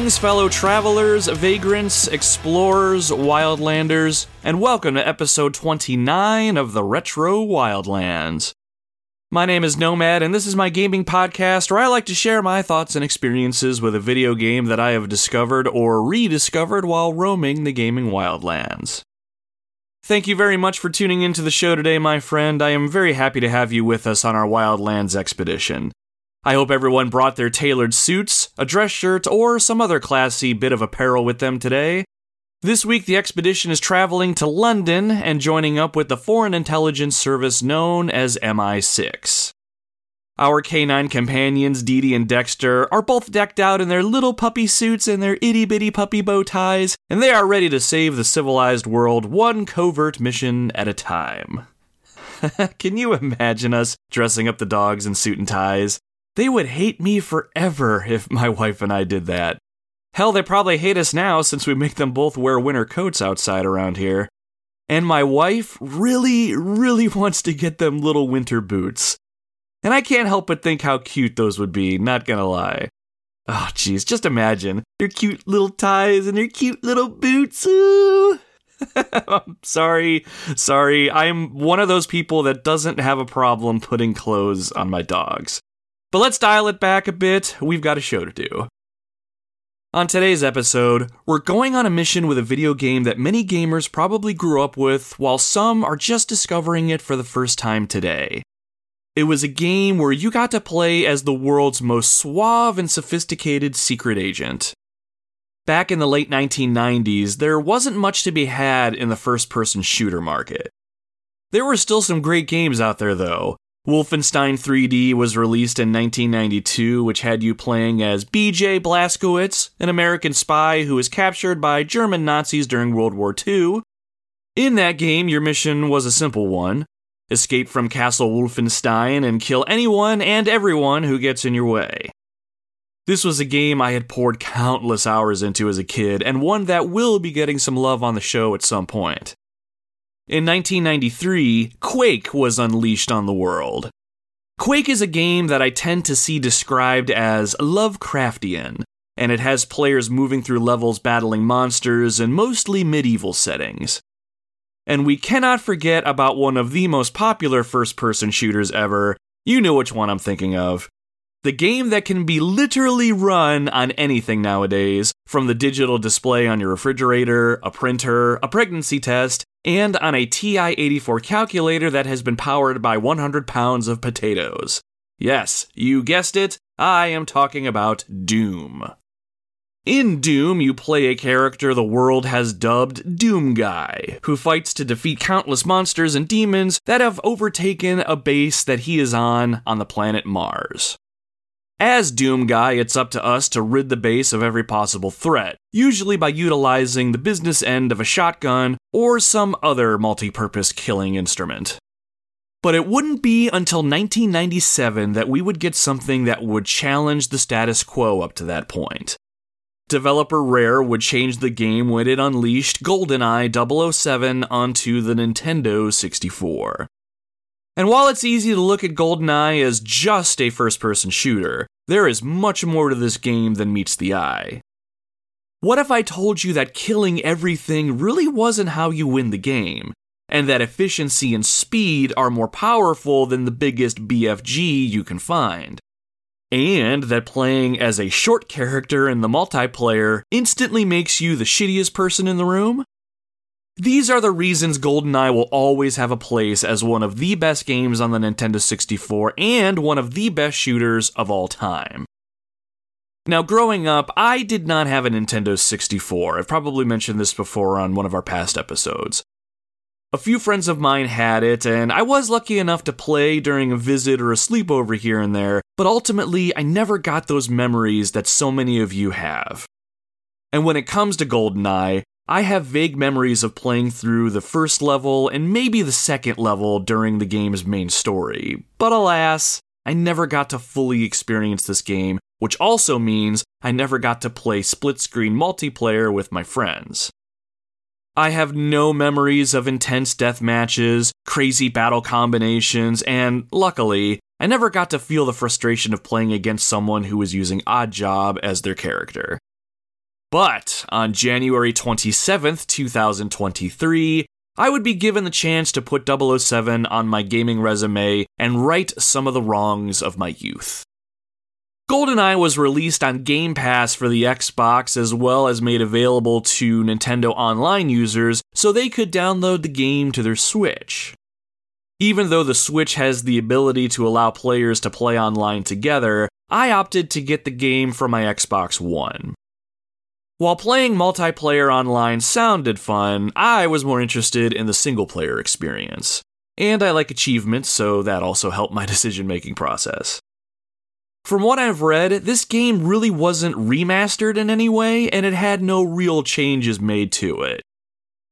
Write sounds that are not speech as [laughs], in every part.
Greetings, fellow travelers, vagrants, explorers, wildlanders, and welcome to episode 29 of the Retro Wildlands. My name is Nomad, and this is my gaming podcast where I like to share my thoughts and experiences with a video game that I have discovered or rediscovered while roaming the gaming wildlands. Thank you very much for tuning into the show today, my friend. I am very happy to have you with us on our Wildlands expedition. I hope everyone brought their tailored suits, a dress shirt, or some other classy bit of apparel with them today. This week, the expedition is traveling to London and joining up with the foreign intelligence service known as MI6. Our canine companions, Dee Dee and Dexter, are both decked out in their little puppy suits and their itty bitty puppy bow ties, and they are ready to save the civilized world one covert mission at a time. [laughs] Can you imagine us dressing up the dogs in suit and ties? They would hate me forever if my wife and I did that. Hell, they probably hate us now since we make them both wear winter coats outside around here. And my wife really, really [laughs] wants to get them little winter boots. And I can't help but think how cute those would be, not gonna lie. Oh, jeez, just imagine your cute little ties and your cute little boots. Ooh. [laughs] Sorry, sorry. I'm one of those people that doesn't have a problem putting clothes on my dogs. But let's dial it back a bit. We've got a show to do. On today's episode, we're going on a mission with a video game that many gamers probably grew up with, while some are just discovering it for the first time today. It was a game where you got to play as the world's most suave and sophisticated secret agent. Back in the late 1990s, there wasn't much to be had in the first person shooter market. There were still some great games out there, though, Wolfenstein 3D was released in 1992, which had you playing as BJ Blazkowicz, an American spy who was captured by German Nazis during World War II. In that game, your mission was a simple one escape from Castle Wolfenstein and kill anyone and everyone who gets in your way. This was a game I had poured countless hours into as a kid, and one that will be getting some love on the show at some point. In 1993, Quake was unleashed on the world. Quake is a game that I tend to see described as Lovecraftian, and it has players moving through levels battling monsters in mostly medieval settings. And we cannot forget about one of the most popular first person shooters ever. You know which one I'm thinking of the game that can be literally run on anything nowadays, from the digital display on your refrigerator, a printer, a pregnancy test, and on a TI 84 calculator that has been powered by 100 pounds of potatoes. Yes, you guessed it, I am talking about Doom. In Doom, you play a character the world has dubbed Doom Guy, who fights to defeat countless monsters and demons that have overtaken a base that he is on on the planet Mars. As Doom Guy, it's up to us to rid the base of every possible threat, usually by utilizing the business end of a shotgun or some other multi purpose killing instrument. But it wouldn't be until 1997 that we would get something that would challenge the status quo up to that point. Developer Rare would change the game when it unleashed GoldenEye 007 onto the Nintendo 64. And while it's easy to look at GoldenEye as just a first person shooter, there is much more to this game than meets the eye. What if I told you that killing everything really wasn't how you win the game, and that efficiency and speed are more powerful than the biggest BFG you can find? And that playing as a short character in the multiplayer instantly makes you the shittiest person in the room? These are the reasons GoldenEye will always have a place as one of the best games on the Nintendo 64 and one of the best shooters of all time. Now, growing up, I did not have a Nintendo 64. I've probably mentioned this before on one of our past episodes. A few friends of mine had it, and I was lucky enough to play during a visit or a sleepover here and there, but ultimately, I never got those memories that so many of you have. And when it comes to GoldenEye, I have vague memories of playing through the first level and maybe the second level during the game's main story, but alas, I never got to fully experience this game, which also means I never got to play split screen multiplayer with my friends. I have no memories of intense death matches, crazy battle combinations, and luckily, I never got to feel the frustration of playing against someone who was using Oddjob as their character. But on January 27th, 2023, I would be given the chance to put 007 on my gaming resume and right some of the wrongs of my youth. GoldenEye was released on Game Pass for the Xbox as well as made available to Nintendo Online users so they could download the game to their Switch. Even though the Switch has the ability to allow players to play online together, I opted to get the game for my Xbox One. While playing multiplayer online sounded fun, I was more interested in the single player experience. And I like achievements, so that also helped my [laughs] decision making process. From what I've read, this game really wasn't remastered in any way, and it had no real changes made to it.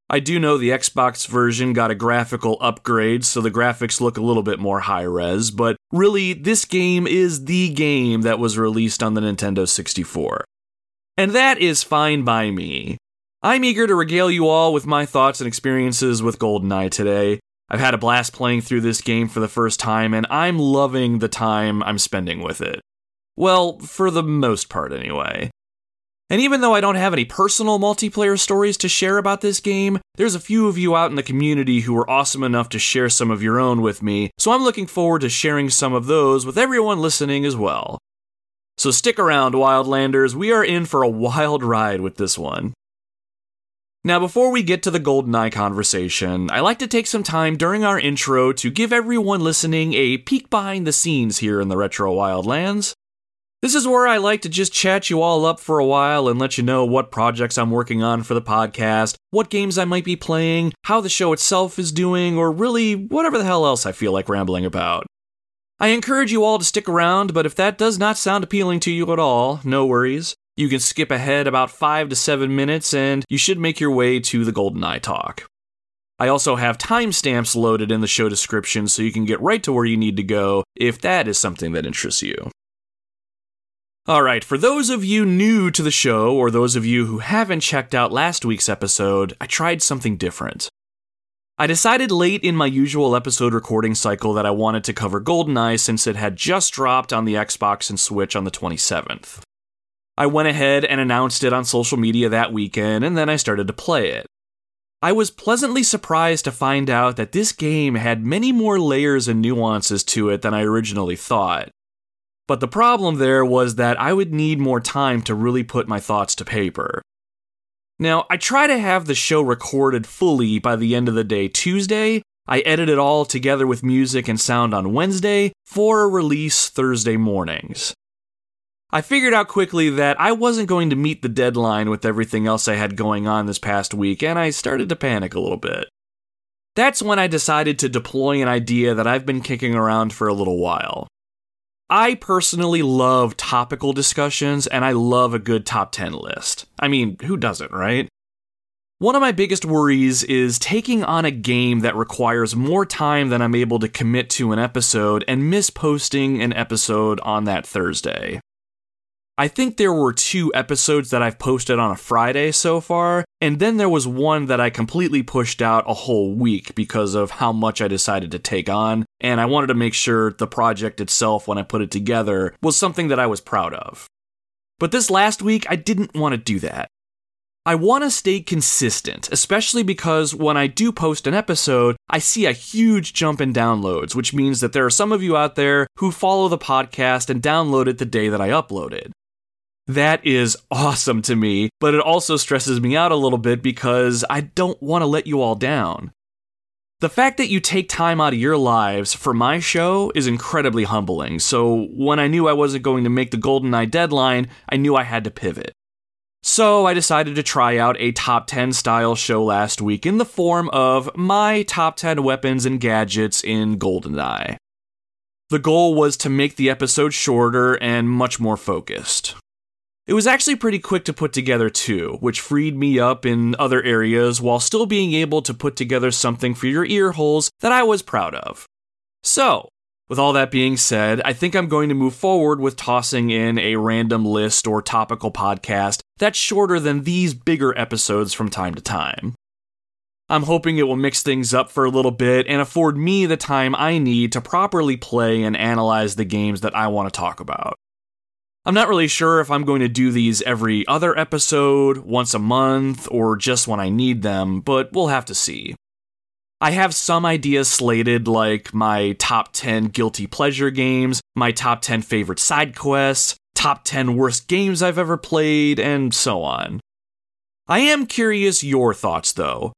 I do know the Xbox version got a graphical upgrade, so the graphics look a little bit more high res, but really, this game is the game that was released on the Nintendo 64. And that is fine by me. I'm eager to regale you all with my thoughts and experiences with GoldenEye today. I've had a blast playing through this game for the first time, and I'm loving the time I'm spending with it. Well, for the most part, anyway. And even though I don't have any personal multiplayer stories to share about this game, there's a few of you out in the community who were awesome enough to share some of your own with me, so I'm looking forward to sharing some of those with everyone listening as well. So stick around, Wildlanders, we are in for a wild ride with this one. Now, before we get to the GoldenEye conversation, I like to take some time during our intro to give everyone listening a peek behind the scenes here in the Retro Wildlands. This is where I like to just chat you all up for a while and let you know what projects I'm working on for the podcast, what games I might be playing, how the show itself is doing, or really whatever the hell else I feel like rambling about. I encourage you all to stick around, but if that does not sound appealing to you at all, no worries. You can skip ahead about 5 to 7 minutes and you should make your way to the GoldenEye talk. I also have timestamps loaded in the show description so you can get right to where you need to go if that is something that interests you. Alright, for those of you new to the show, or those of you who haven't checked out last week's episode, I tried something different. I decided late in my usual episode recording cycle that I wanted to cover GoldenEye since it had just dropped on the Xbox and Switch on the 27th. I went ahead and announced it on social media that weekend, and then I started to play it. I was pleasantly surprised to find out that this game had many more layers and nuances to it than I originally thought. But the problem there was that I would need more time to really put my thoughts to paper. Now, I try to have the show recorded fully by the end of the day Tuesday. I edit it all together with music and sound on Wednesday for a release Thursday mornings. I figured out quickly that I wasn't going to meet the deadline with everything else I had going on this past week, and I started to panic a little bit. That's when I decided to deploy an idea that I've been kicking around for a little while. I personally love topical discussions and I love a good top 10 list. I mean, who doesn't, right? One of my biggest worries is taking on a game that requires more time than I'm able to commit to an episode and miss posting an episode on that Thursday. I think there were two episodes that I've posted on a Friday so far, and then there was one that I completely pushed out a whole week because of how much I decided to take on, and I wanted to make sure the project itself, when I put it together, was something that I was proud of. But this last week, I didn't want to do that. I want to stay consistent, especially because when I do post an episode, I see a huge jump in downloads, which means that there are some of you out there who follow the podcast and download it the day that I upload it. That is awesome to me, but it also stresses me out a little bit because I don't want to let you all down. The fact that you take time out of your lives for my show is incredibly humbling, so when I knew I wasn't going to make the GoldenEye deadline, I knew I had to pivot. So I decided to try out a top 10 style show last week in the form of my top 10 weapons and gadgets in GoldenEye. The goal was to make the episode shorter and much more focused. It was actually pretty quick to put together too, which freed me up in other areas while still being able to put together something for your ear holes that I was proud of. So, with all that being said, I think I'm going to move forward with tossing in a random list or topical podcast that's shorter than these bigger episodes from time to time. I'm hoping it will mix things up for a little bit and afford me the time I need to properly play and analyze the games that I want to talk about. I'm not really sure if I'm going to do these every other episode, once a month, or just when I need them, but we'll have to see. I have some ideas slated, like my top 10 guilty pleasure games, my top 10 favorite side quests, top 10 worst games I've ever played, and so on. I am curious your thoughts, though.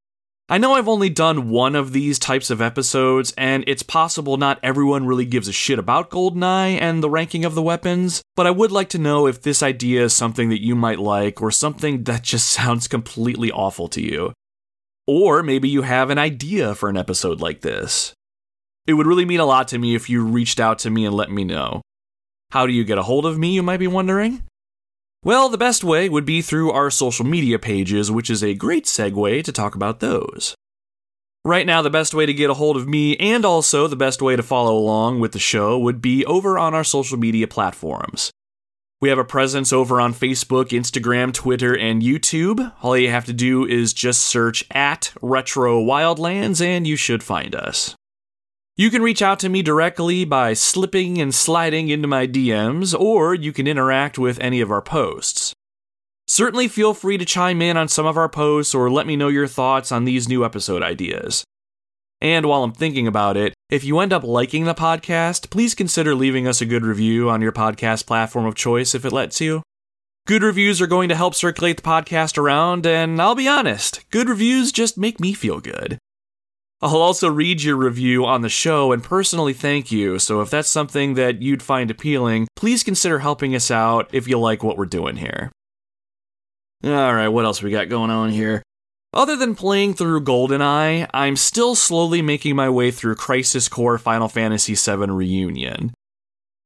I know I've only done one of these types of episodes, and it's possible not everyone really gives a shit about GoldenEye and the ranking of the weapons, but I would like to know if this idea is something that you might like or something [laughs] that just sounds completely awful to you. Or maybe you have an idea for an episode like this. It would really mean a lot to me if you reached out to me and let me know. How do you get a hold of me, you might be wondering? Well, the best way would be through our social media pages, which is a great segue to talk about those. Right now, the best way to get a hold of me and also the best way to follow along with the show would be over on our social media platforms. We have a presence over on Facebook, Instagram, Twitter, and YouTube. All you have to do is just search at Retro Wildlands and you should find us. You can reach out to me directly by slipping and sliding into my DMs, or you can interact with any of our posts. Certainly feel free to chime in on some of our posts or let me know your thoughts on these new episode ideas. And while I'm thinking about it, if you end up liking the podcast, please consider leaving us a good review on your podcast platform of choice if it lets you. Good reviews are going to help circulate the podcast around, and I'll be honest, good reviews just make me feel good. I'll also read your review on the show and personally thank you, so if that's something that you'd find appealing, please consider helping us out if you like what we're doing here. Alright, what else we got going on here? Other than playing through GoldenEye, I'm still slowly making my way through Crisis Core Final Fantasy VII Reunion.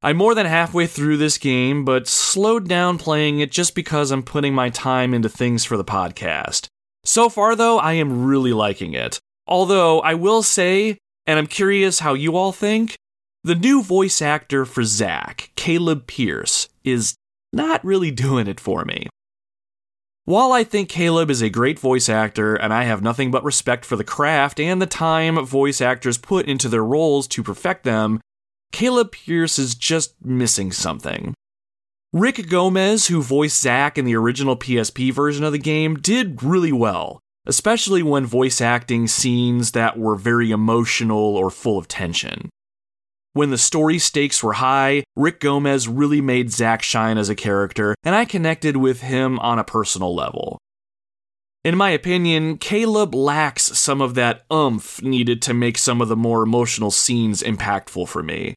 I'm more than halfway through this game, but slowed down playing it just because I'm putting my time into things for the podcast. So far, though, I am really liking it. Although I will say, and I'm curious how you all think, the new voice actor for Zack, Caleb Pierce, is not really doing it for me. While I think Caleb is a great voice actor and I have nothing but respect for the craft and the time voice actors put into their roles to perfect them, Caleb Pierce is just missing something. Rick Gomez, who voiced Zack in the original PSP version of the game, did really well, especially when voice acting scenes that were very emotional or full of tension. When the story stakes were high, Rick Gomez really made Zack shine as a character, and I connected with him on a personal level. In my opinion, Caleb lacks some of that umph needed to make some of the more emotional scenes impactful for me.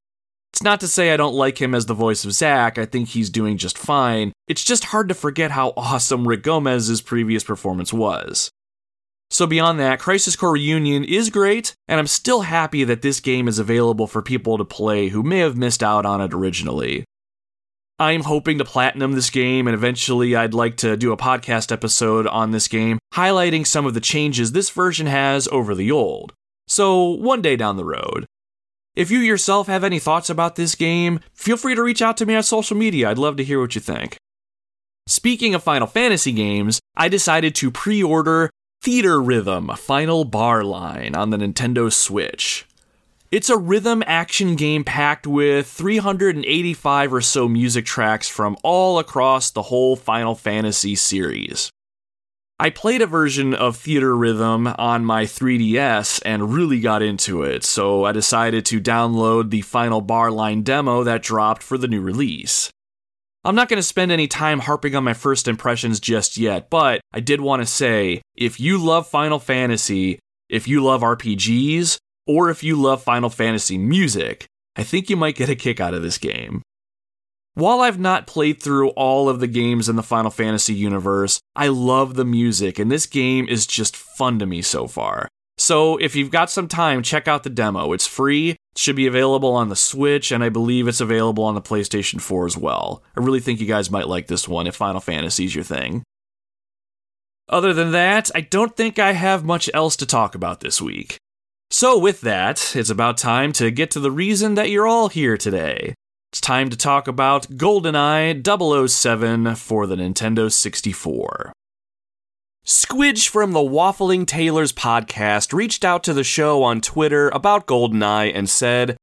It's not to say I don't like him as the voice of Zack, I think he's doing just fine. It's just hard to forget how awesome Rick Gomez's previous performance was. So, beyond that, Crisis Core Reunion is great, and I'm still happy that this game is available for people to play who may have missed out on it originally. I'm hoping to platinum this game, and eventually I'd like to do a podcast episode on this game, highlighting some of the changes this version has over the old. So, one day down the road. If you yourself have any thoughts about this game, feel free to reach out to me on social media. I'd love to hear what you think. Speaking of Final Fantasy games, I decided to pre order Theatrhythm Final Bar Line on the Nintendo Switch. It's a rhythm action game packed with 385 or so music tracks from all across the whole Final Fantasy series. I played a version of Theatrhythm on my 3DS and really got into it, so I decided to download the Final Bar Line demo that dropped for the new release. I'm not going to spend any time harping on my first impressions just yet, but I did want to say if you love Final Fantasy, if you love RPGs, or if you love Final Fantasy music, I think you might get a kick out of this game. While I've not played through all of the games in the Final Fantasy universe, I love the music, and this game is just fun to me so far. So if you've got some time, check out the demo. It's free, it should be available on the Switch, and I believe it's available on the PlayStation 4 as well. I really think you guys might like this one if Final Fantasy's your thing. Other than that, I don't think I have much else to talk about this week. So, with that, it's about time to get to the reason that you're all here today. It's time to talk about GoldenEye 007 for the Nintendo 64. Squidge from the Waffling Tailors podcast reached out to the show on Twitter about GoldenEye and said,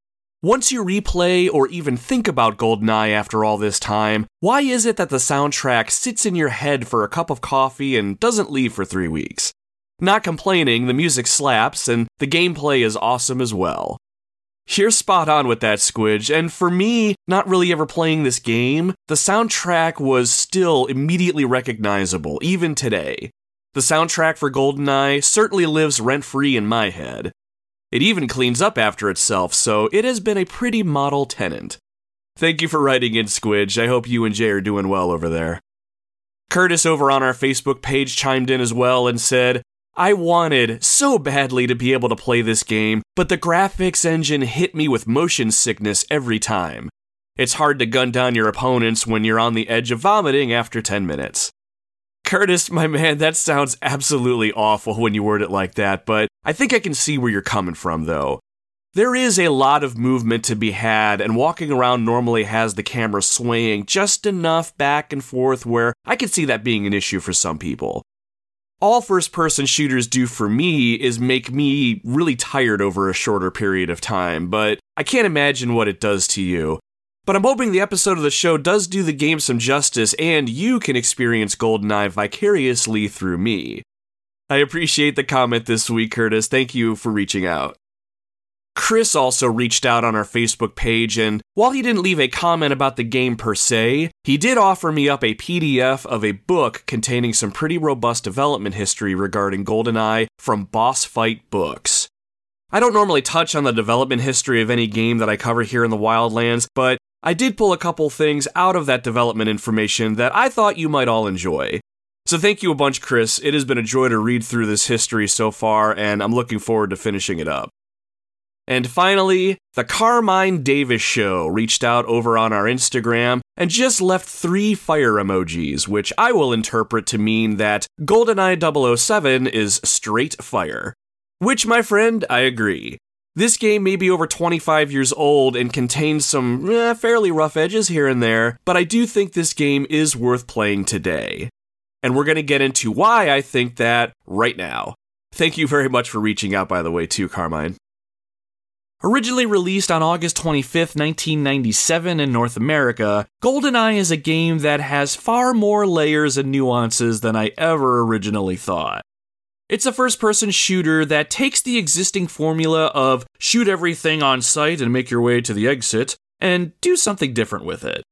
once you replay or even think about GoldenEye after all this time, why is it that the soundtrack sits in your head for a cup of coffee and doesn't leave for three weeks? Not complaining, the music slaps and the gameplay is awesome as well. You're spot on with that, Squidge, and for me, not really ever playing this game, the soundtrack was still immediately recognizable, even today. The soundtrack for GoldenEye certainly lives rent free in my head. It even cleans up after itself, so it has been a pretty model tenant. Thank you for writing in, Squidge. I hope you and Jay are doing well over there. Curtis over on our Facebook page chimed in as well and said, I wanted so badly to be able to play this game, but the graphics engine hit me with motion sickness every time. It's hard to gun down your opponents when you're on the edge of vomiting after 10 minutes. Curtis, my man, that sounds absolutely awful when you word it like that, but I think I can see where you're coming from, though. There is a lot of movement to be had, and walking around normally has the camera swaying just enough back and forth where I can see that being an issue for some people all first person shooters do for me is make me really tired over a shorter period of time, but I can't imagine what it does to you. But I'm hoping the episode of the show does do the game some justice and you can experience GoldenEye vicariously through me. I appreciate the comment this week, Curtis. Thank you for reaching out. Chris also reached out on our Facebook page, and while he didn't leave a comment about the game per se, he did offer me up a PDF of a book containing some pretty robust development history regarding GoldenEye from Boss Fight Books. I don't normally touch on the development history of any game that I cover here in the Wildlands, but I did pull a couple things out of that development information that I thought you might all enjoy. So thank you a bunch, Chris. It has been a joy to read through this history so far, and I'm looking forward to finishing it up. And finally, the Carmine Davis Show reached out over on our Instagram and just left three fire emojis, which I will interpret to mean that GoldenEye 007 is straight fire. Which, my friend, I agree. This game may be over 25 years old and contains some eh, fairly rough edges here and there, but I do think this game is worth playing today. And we're going to get into why I think that right now. Thank you very much for reaching out, by the way, too, Carmine. Originally released on August 25, 1997 in North America, GoldenEye is a game that has far more layers and nuances than I ever originally thought. It's a first person shooter that takes the existing formula of shoot everything on sight and make your way to the exit and do something different with it.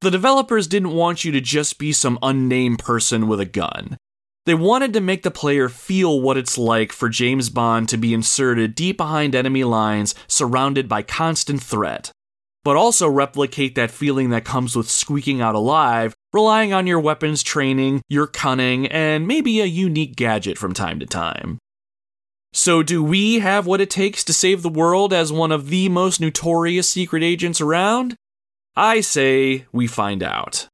The developers didn't want you to just be some unnamed person with a gun. They wanted to make the player feel what it's like for James Bond to be inserted deep behind enemy lines, surrounded by constant threat, but also replicate that feeling that comes with squeaking out alive, relying on your weapons training, your cunning, and maybe a unique gadget from time to time. So, do we have what it takes to save the world as one of the most notorious secret agents around? I say we find out.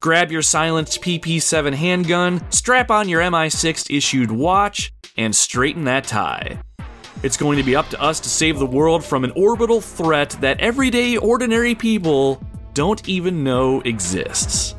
Grab your silenced PP7 handgun, strap on your MI6 issued watch, and straighten that tie. It's going to be up to us to save the world from an orbital threat that everyday ordinary people don't even know exists.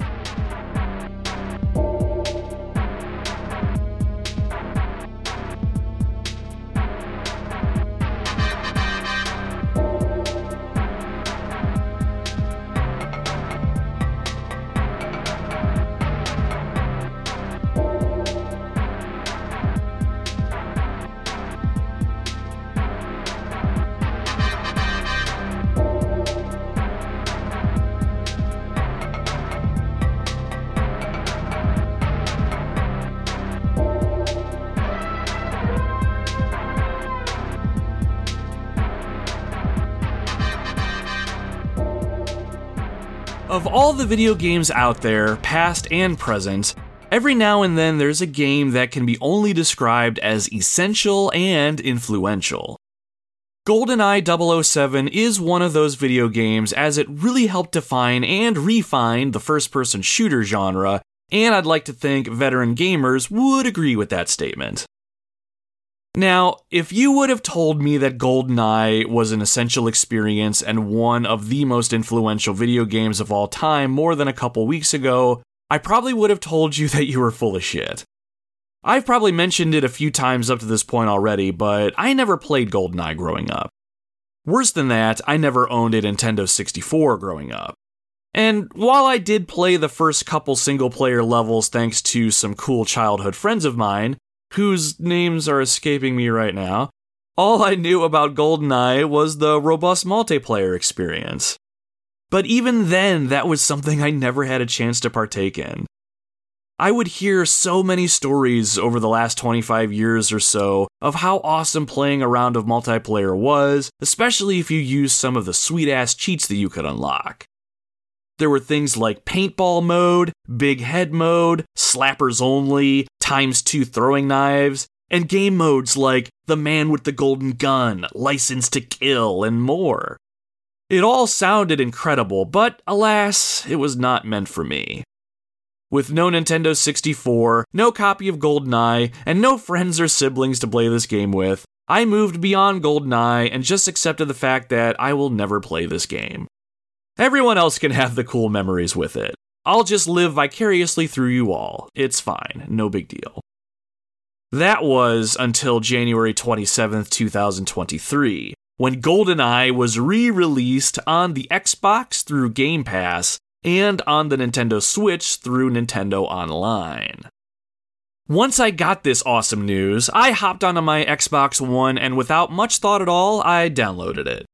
All the video games out there, past and present, every now and then there's a game that can be only described as essential and influential. GoldenEye 007 is one of those video games as it really helped define and refine the first person shooter genre, and I'd like to think veteran gamers would agree with that statement. Now, if you would have told me that GoldenEye was an essential experience and one of the most influential video games of all time more than a couple weeks ago, I probably would have told you [laughs] that you were full of shit. I've probably mentioned it a few times up to this point already, but I never played GoldenEye growing up. Worse than that, I never owned a Nintendo 64 growing up. And while I did play the first couple single player levels thanks to some cool childhood friends of mine, whose names are escaping me right now, all I knew about GoldenEye was the robust multiplayer experience. But even then, that was something I never had a chance to partake in. I would hear so many stories over the last 25 years or so of how awesome playing a round of multiplayer was, especially if you used some of the sweet ass cheats that you could unlock. There were things like paintball mode, big head mode, slappers only, times two throwing knives, and game modes like the man with the golden gun, license to kill, and more. It all sounded incredible, but alas, it was not meant for me. With no Nintendo 64, no copy of GoldenEye, and no friends or siblings to play this game with, I moved beyond GoldenEye and just accepted the fact that I will never play this game. Everyone else can have the cool memories with it. I'll just live vicariously through you all. It's fine, no big deal. That was until January 27th, 2023, when GoldenEye was re released on the Xbox through Game Pass and on the Nintendo Switch through Nintendo Online. Once I got this awesome news, I hopped onto my Xbox One and without much thought at all, I downloaded it.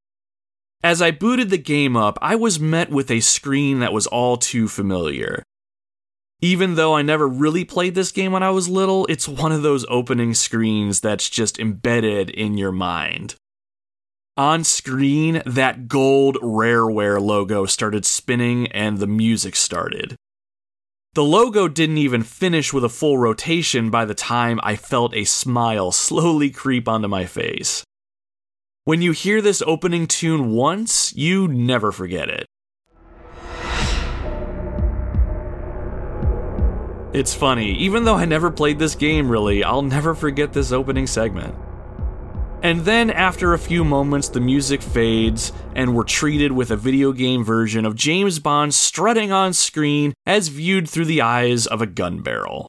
As I booted the game up, I was met with a screen that was all too familiar. Even though I never really played this game when I was little, it's one of those opening screens that's just embedded in your mind. On screen, that gold Rareware logo started spinning and the music started. The logo didn't even finish with a full rotation by the time I felt a smile slowly creep onto my face. When you hear this opening tune once, you never forget it. It's funny, even though I never played this game really, I'll never forget this opening segment. And then, after a few moments, the music fades, and we're treated with a video game version of James Bond strutting on screen as viewed through the eyes of a gun barrel.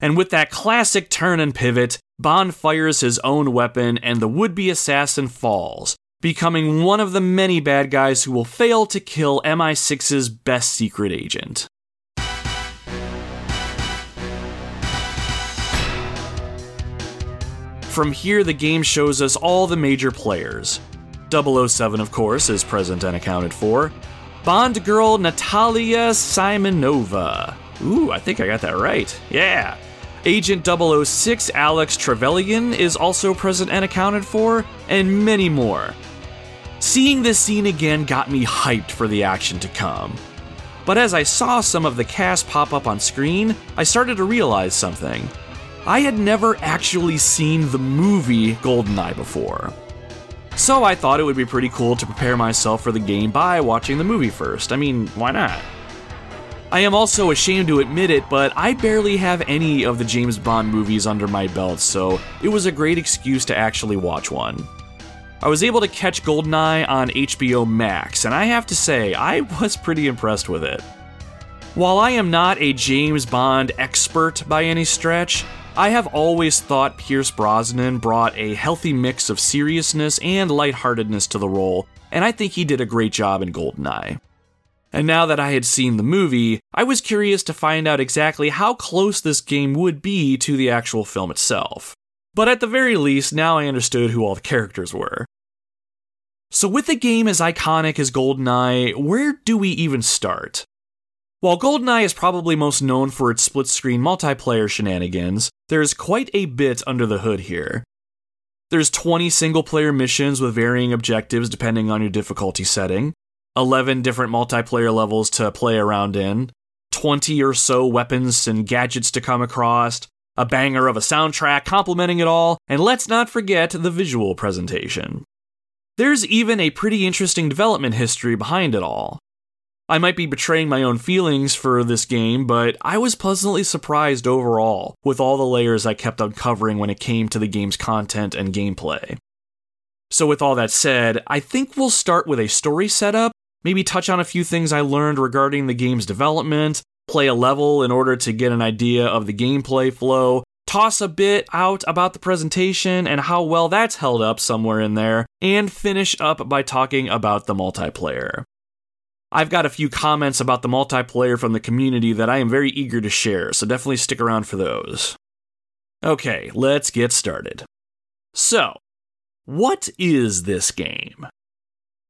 And with that classic turn and pivot, Bond fires his own weapon, and the would be assassin falls, becoming one of the many bad guys who will fail to kill MI6's best secret agent. From here, the game shows us all the major players. 007, of course, is present and accounted for. Bond girl Natalia Simonova. Ooh, I think I got that right. Yeah. Agent 006 Alex Trevelyan is also present and accounted for, and many more. Seeing this scene again got me hyped for the action to come. But as I saw some of the cast pop up on screen, I started to realize something. I had never actually seen the movie GoldenEye before. So I thought it would be pretty cool to prepare myself for the game by watching the movie first. I mean, why not? I am also ashamed to admit it, but I barely have any of the James Bond movies under my belt, so it was a great excuse to actually watch one. I was able to catch GoldenEye on HBO Max, and I have to say, I [laughs] was pretty impressed with it. While I am not a James Bond expert by any stretch, I have always thought Pierce Brosnan brought a healthy mix of seriousness and lightheartedness to the role, and I think he did a great job in GoldenEye. And now that I had seen the movie, I was curious to find out exactly how close this game would be to the actual film itself. But at the very least, now I understood who all the characters were. So, with a game as iconic as GoldenEye, where do we even start? While GoldenEye is probably most known for its split screen multiplayer shenanigans, there's quite a bit under the hood here. There's 20 single player missions with varying objectives depending on your difficulty setting, 11 different multiplayer levels to play around in, 20 or so weapons and gadgets to come across, a banger of a soundtrack complementing it all, and let's not forget the visual presentation. There's even a pretty interesting development history behind it all. I might be betraying my own feelings for this game, but I was pleasantly surprised overall with all the layers I kept uncovering when it came to the game's content and gameplay. So, with all that said, I think we'll start with a story setup, maybe touch on a few things I learned regarding the game's development, play a level in order to get an idea of the gameplay flow, toss a bit out about the presentation and how well that's held up somewhere in there, and finish up by talking about the multiplayer. I've got a few comments about the multiplayer from the community that I am very eager to share, so definitely stick around for those. Okay, let's get started. So, what is this game?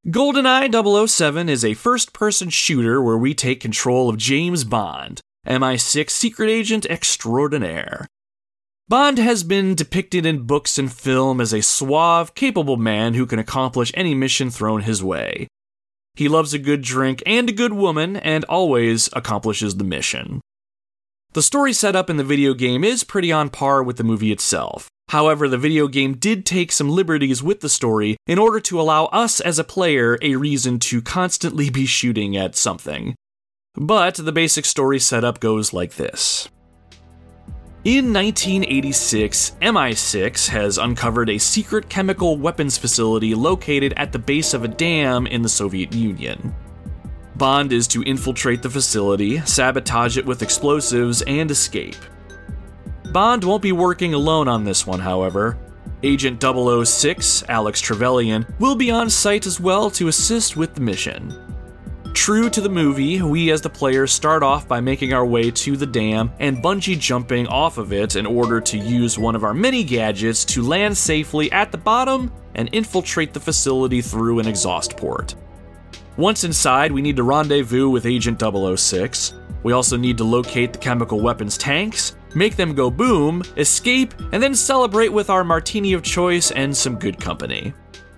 GoldenEye 007 is a first person shooter where we take control of James Bond, MI6 secret agent extraordinaire. Bond has been depicted in books and film as a suave, capable man who can accomplish any mission thrown his way. He loves a good drink and a good woman and always accomplishes the mission. The story set up in the video game is pretty on par with the movie itself. However, the video game did take some liberties with the story in order to allow us as a player a reason to constantly be shooting at something. But the basic story setup goes like this. In 1986, MI6 has uncovered a secret chemical weapons facility located at the base of a dam in the Soviet Union. Bond is to infiltrate the facility, sabotage it with explosives, and escape. Bond won't be working alone on this one, however. Agent 006, Alex Trevelyan, will be on site as well to assist with the mission. True to the movie, we as the players start off by making our way to the dam and bungee jumping off of it in order to use one of our mini gadgets to land safely at the bottom and infiltrate the facility through an exhaust port. Once inside, we need to rendezvous with Agent 006. We also need to locate the chemical weapons tanks, make them go boom, escape, and then celebrate with our martini of choice and some good company.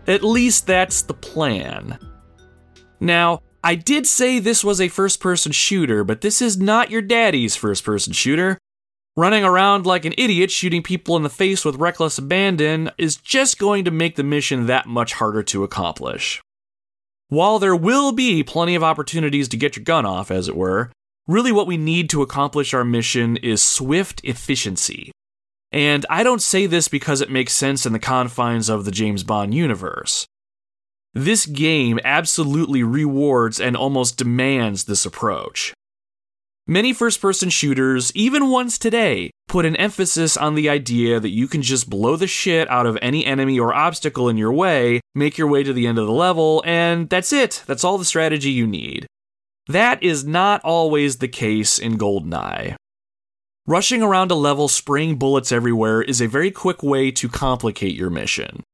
At least that's the plan. Now, I did say this was a first person shooter, but this is not your daddy's first person shooter. Running around like an idiot shooting people in the face with reckless abandon is just going to make the mission that much harder to accomplish. While there will be plenty of opportunities to get your gun off, as it were, really what we need to accomplish our mission is swift efficiency. And I don't say this because it makes sense in the confines of the James Bond universe. This game absolutely rewards and almost demands this approach. Many first person shooters, even ones today, put an emphasis on the idea that you can just blow the shit out of any enemy or obstacle in your way, make your way to the end of the level, and that's it. That's all the strategy you need. That is not always the case in GoldenEye. Rushing around a level spraying bullets everywhere is a very quick way to complicate your mission.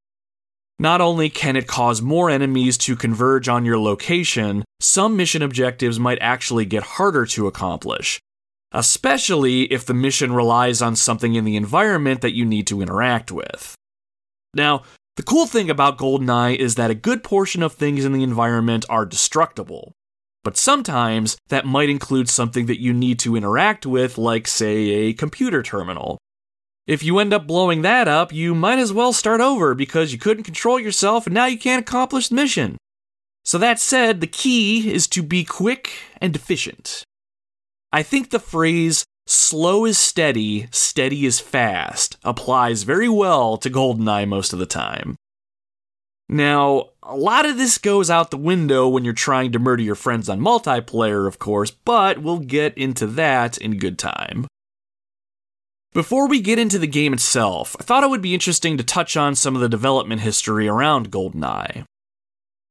Not only can it cause more enemies to converge on your location, some mission objectives might actually get harder to accomplish, especially if the mission relies on something in the environment that you need to interact with. Now, the cool thing about GoldenEye is that a good portion of things in the environment are destructible. But sometimes that might include something that you need to interact with, like, say, a computer terminal. If you end up blowing that up, you might as well start over because you couldn't control yourself and now you can't accomplish the mission. So, that said, the key is to be quick and efficient. I think the phrase slow is steady, steady is fast applies very well to GoldenEye most of the time. Now, a lot of this goes out the window when you're trying to murder your friends on multiplayer, of course, but we'll get into that in good time. Before we get into the game itself, I thought it would be interesting to touch on some of the development history around GoldenEye.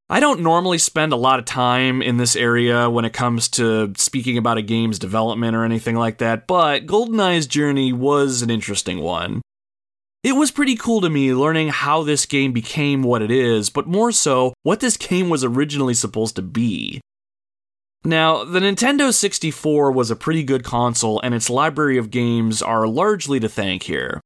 I don't normally spend a lot of time in this area when it comes to speaking about a game's development or anything like that, but GoldenEye's journey was an interesting one. It was pretty cool to me learning how this game became what it is, but more so, what this game was originally supposed to be. Now, the Nintendo 64 was a pretty good console, and its library of games are largely to thank here.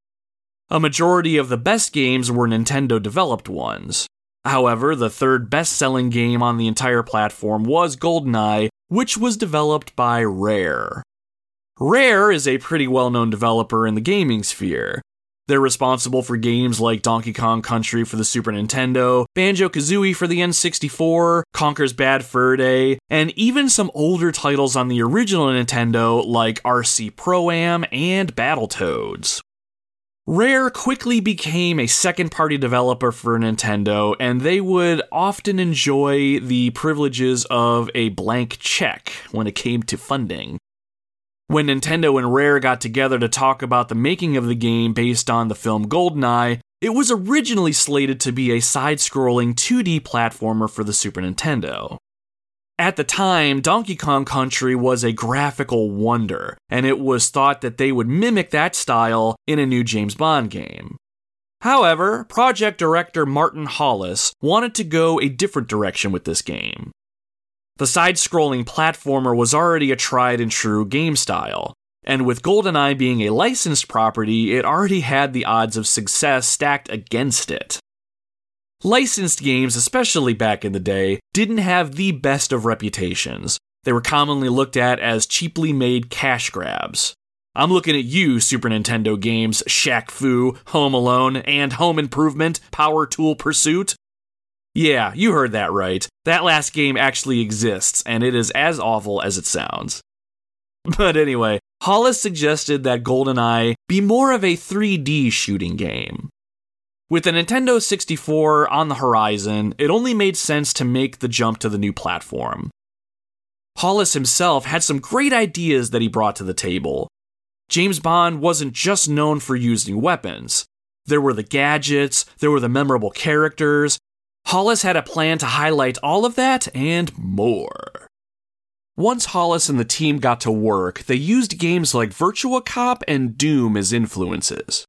A majority of the best games were Nintendo developed ones. However, the third best selling game on the entire platform was GoldenEye, which was developed by Rare. Rare is a pretty well known developer in the gaming sphere. They're responsible for games like Donkey Kong Country for the Super Nintendo, Banjo Kazooie for the N64, Conker's Bad Fur Day, and even some older titles on the original Nintendo like RC Pro Am and Battletoads. Rare quickly became a second party developer for Nintendo, and they would often enjoy the privileges of a blank check when it came to funding. When Nintendo and Rare got together to talk about the making of the game based on the film GoldenEye, it was originally slated to be a side scrolling 2D platformer for the Super Nintendo. At the time, Donkey Kong Country was a graphical wonder, and it was thought that they would mimic that style in a new James Bond game. However, project director Martin Hollis wanted to go a different direction with this game. The side scrolling platformer was already a tried and true game style, and with GoldenEye being a licensed property, it already had the odds of success stacked against it. Licensed games, especially back in the day, didn't have the best of reputations. They were commonly looked at as cheaply made cash grabs. I'm looking at you, Super Nintendo games, Shaq Fu, Home Alone, and Home Improvement, Power Tool Pursuit. Yeah, you heard that right. That last game actually exists, and it is as awful as it sounds. [laughs] But anyway, Hollis suggested that GoldenEye be more of a 3D shooting game. With the Nintendo 64 on the horizon, it only made sense to make the jump to the new platform. Hollis himself had some great ideas that he brought to the table. James Bond wasn't just known for using weapons. There were the gadgets, there were the memorable characters. Hollis had a plan to highlight all of that and more. Once Hollis and the team got to work, they used games like Virtua Cop and Doom as influences.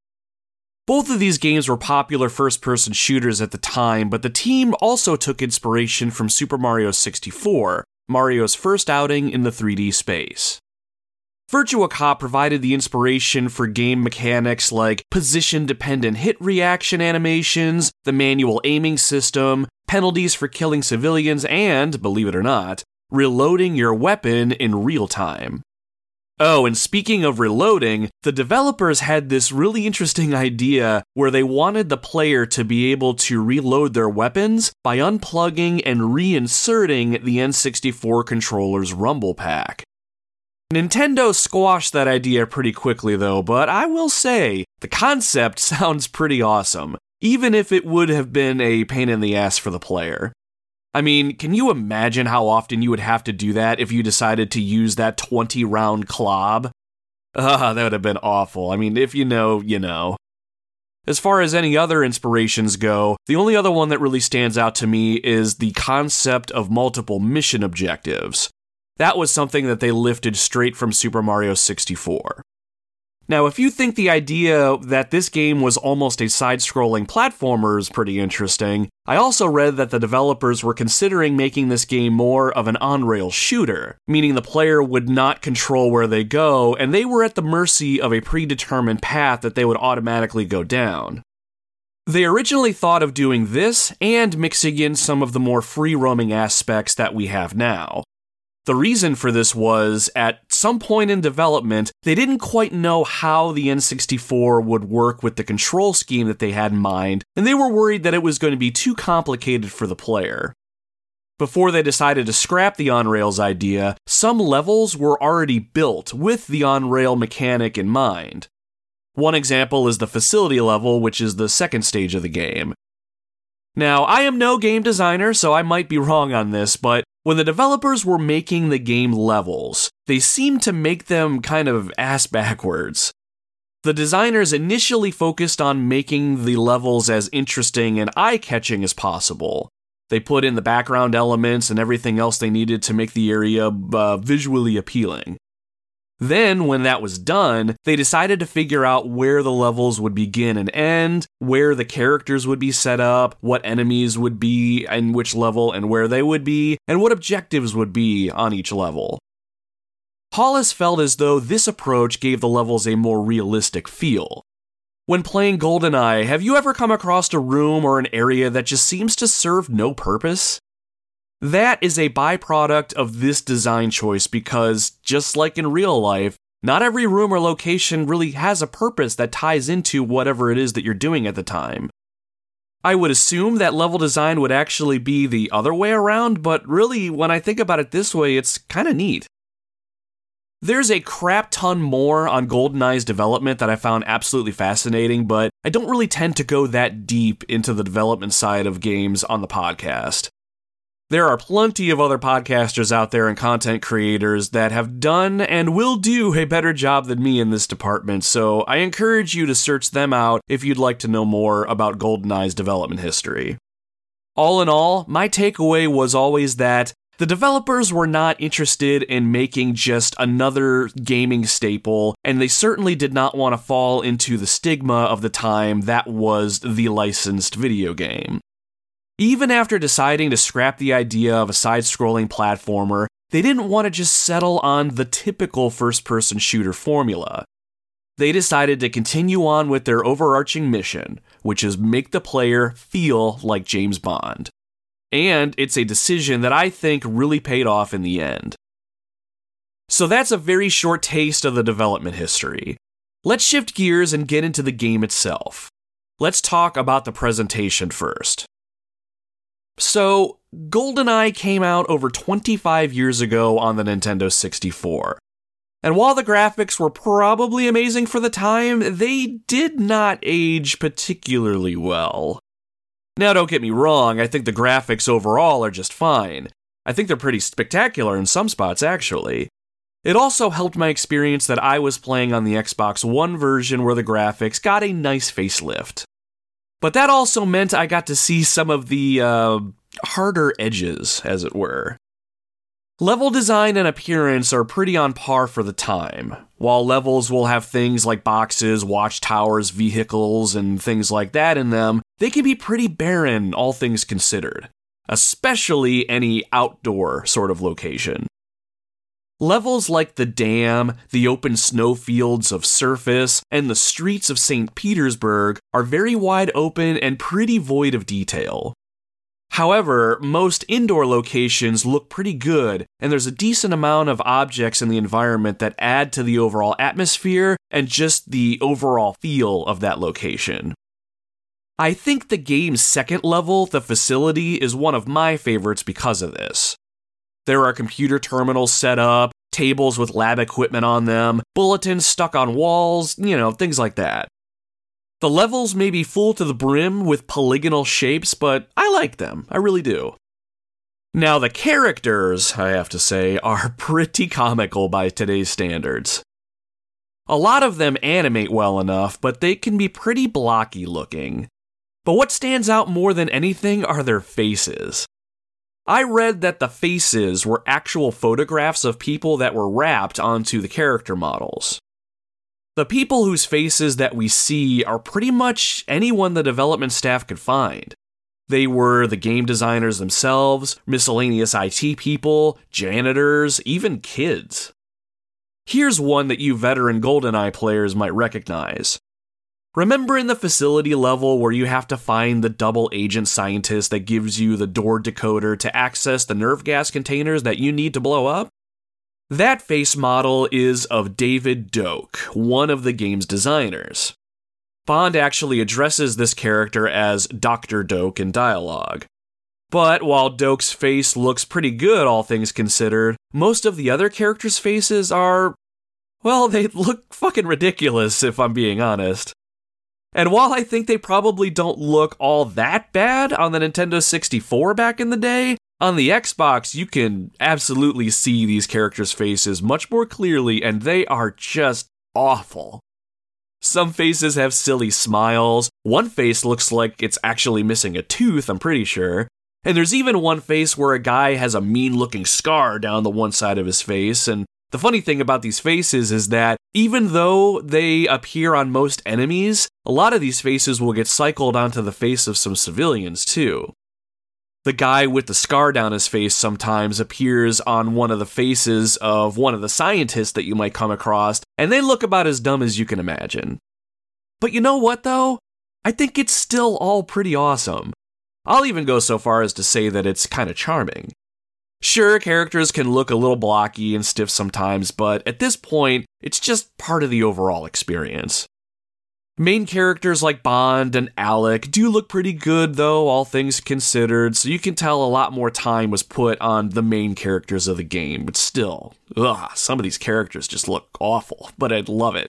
Both of these games were popular first person shooters at the time, but the team also took inspiration from Super Mario 64, Mario's first outing in the 3D space. Virtua Cop provided the inspiration for game mechanics like position dependent hit reaction animations, the manual aiming system, penalties for killing civilians, and, believe it or not, reloading your weapon in real time. Oh, and speaking of reloading, the developers had this really interesting [laughs] idea where they wanted the player to be able to reload their weapons by unplugging and reinserting the N64 controller's rumble pack. Nintendo squashed that idea pretty quickly though, but I will say, the concept [laughs] sounds pretty awesome, even if it would have been a pain in the ass for the player. I mean, can you imagine how often you would have to do that if you decided to use that 20 round clob? [laughs] Ah, that would have been awful. I mean, if you know, you know. As far as any other inspirations go, the only other one that really stands out to me is the concept of multiple mission objectives. That was something that they lifted straight from Super Mario 64. Now, if you think the idea that this game was almost a side scrolling platformer is pretty interesting, I also read that the developers were considering making this game more of an on rail shooter, meaning the player would not control where they go, and they were at the mercy of a predetermined path that they would automatically go down. They originally thought of doing this and mixing in some of the more free roaming aspects that we have now, the reason for this was at some point in development, they didn't quite know how the N64 would work with the control scheme that they had in mind, and they were worried that it was going to be too complicated for the player. Before they decided to scrap the on rails idea, some levels were already built with the on rail mechanic in mind. One example is the facility level, which is the second stage of the game. Now, I am no game designer, so I might be wrong on this, but when the developers were making the game levels, they seemed to make them kind of ass backwards. The designers initially focused on making the levels as interesting and eye catching as possible. They put in the background elements and everything else they needed to make the area uh, visually appealing. Then, when that was done, they decided to figure out where the levels would begin and end, where the characters would be set up, what enemies would be in which level and where they would be, and what objectives would be on each level. Hollis felt as though this approach gave the levels a more realistic feel. When playing GoldenEye, have you ever come across a room or an area that just seems to serve no purpose? That is a byproduct of this design choice because, just like in real life, not every room or location really has a purpose that ties into whatever it is that you're doing at the time. I would assume that level design would actually be the other way around, but really, when I think about it this way, it's kind of neat. There's a crap ton more on GoldenEye's development that I found absolutely fascinating, but I don't really tend to go that deep into the development side of games on the podcast. There are plenty of other podcasters out there and content creators that have done and will do a better job than me in this department, so I encourage you to search them out if you'd like to know more about GoldenEye's development history. All in all, my takeaway was always that the developers were not interested in making just another gaming staple, and they certainly did not want to fall into the stigma of the time that was the licensed video game. Even after deciding to scrap the idea of a side scrolling platformer, they didn't want to just settle on the typical first person shooter formula. They decided to continue on with their overarching mission, which is make the player feel like James Bond. And it's a decision that I think really paid off in the end. So that's a very short taste of the development history. Let's shift gears and get into the game itself. Let's talk about the presentation first. So, GoldenEye came out over 25 years ago on the Nintendo 64. And while the graphics were probably amazing for the time, they did not age particularly well. Now, don't get me wrong, I think the graphics overall are just fine. I think they're pretty spectacular in some spots, actually. It also helped my experience that I was playing on the Xbox One version where the graphics got a nice facelift. But that also meant I got to see some of the uh, harder edges, as it were. Level design and appearance are pretty on par for the time. While levels will have things like boxes, watchtowers, vehicles, and things like that in them, they can be pretty barren, all things considered, especially any outdoor sort of location. Levels like the dam, the open snowfields of surface, and the streets of St. Petersburg are very wide open and pretty void of detail. However, most indoor locations look pretty good, and there's a decent amount of objects in the environment that add to the overall atmosphere and just the overall feel of that location. I think the game's second level, the facility, is one of my favorites because of this. There are computer terminals set up, tables with lab equipment on them, bulletins stuck on walls, you know, things like that. The levels may be full to the brim with polygonal shapes, but I like them. I really do. Now, the characters, I have to say, [laughs] are pretty comical by today's standards. A lot of them animate well enough, but they can be pretty blocky looking. But what stands out more than anything are their faces. I read that the faces were actual photographs of people that were wrapped onto the character models. The people whose faces that we see are pretty much anyone the development staff could find. They were the game designers themselves, miscellaneous IT people, janitors, even kids. Here's one that you veteran GoldenEye players might recognize. Remember in the facility level where you have to find the double agent scientist that gives you the door decoder to access the nerve gas containers that you need to blow up? That face model is of David Doak, one of the game's designers. Bond actually addresses this character as Dr. Doak in dialogue. But while Doak's face looks pretty good, all things considered, most of the other characters' faces are. Well, they look fucking ridiculous, if I'm being honest. And while I think they probably don't look all that bad on the Nintendo 64 back in the day, on the Xbox you can absolutely see these characters' faces much more clearly, and they are just awful. Some faces have silly smiles, one face looks like it's actually missing a tooth, I'm pretty sure. And there's even one face where a guy has a mean looking scar down the one side of his face, and the funny thing about these faces is that even though they appear on most enemies, a lot of these faces will get cycled onto the face of some civilians too. The guy with the scar down his face sometimes appears on one of the faces of one of the scientists that you might come across, and they look about as dumb as you can imagine. But you know what, though? I think it's still all pretty awesome. I'll even go so far as to say that it's kind of charming. Sure, characters can look a little blocky and stiff sometimes, but at this point, it's just part of the overall experience. Main characters like Bond and Alec do look pretty good, though, all things considered, so you can tell a lot more time was put on the main characters of the game, but still, ugh, some of these characters just look awful, but I'd love it.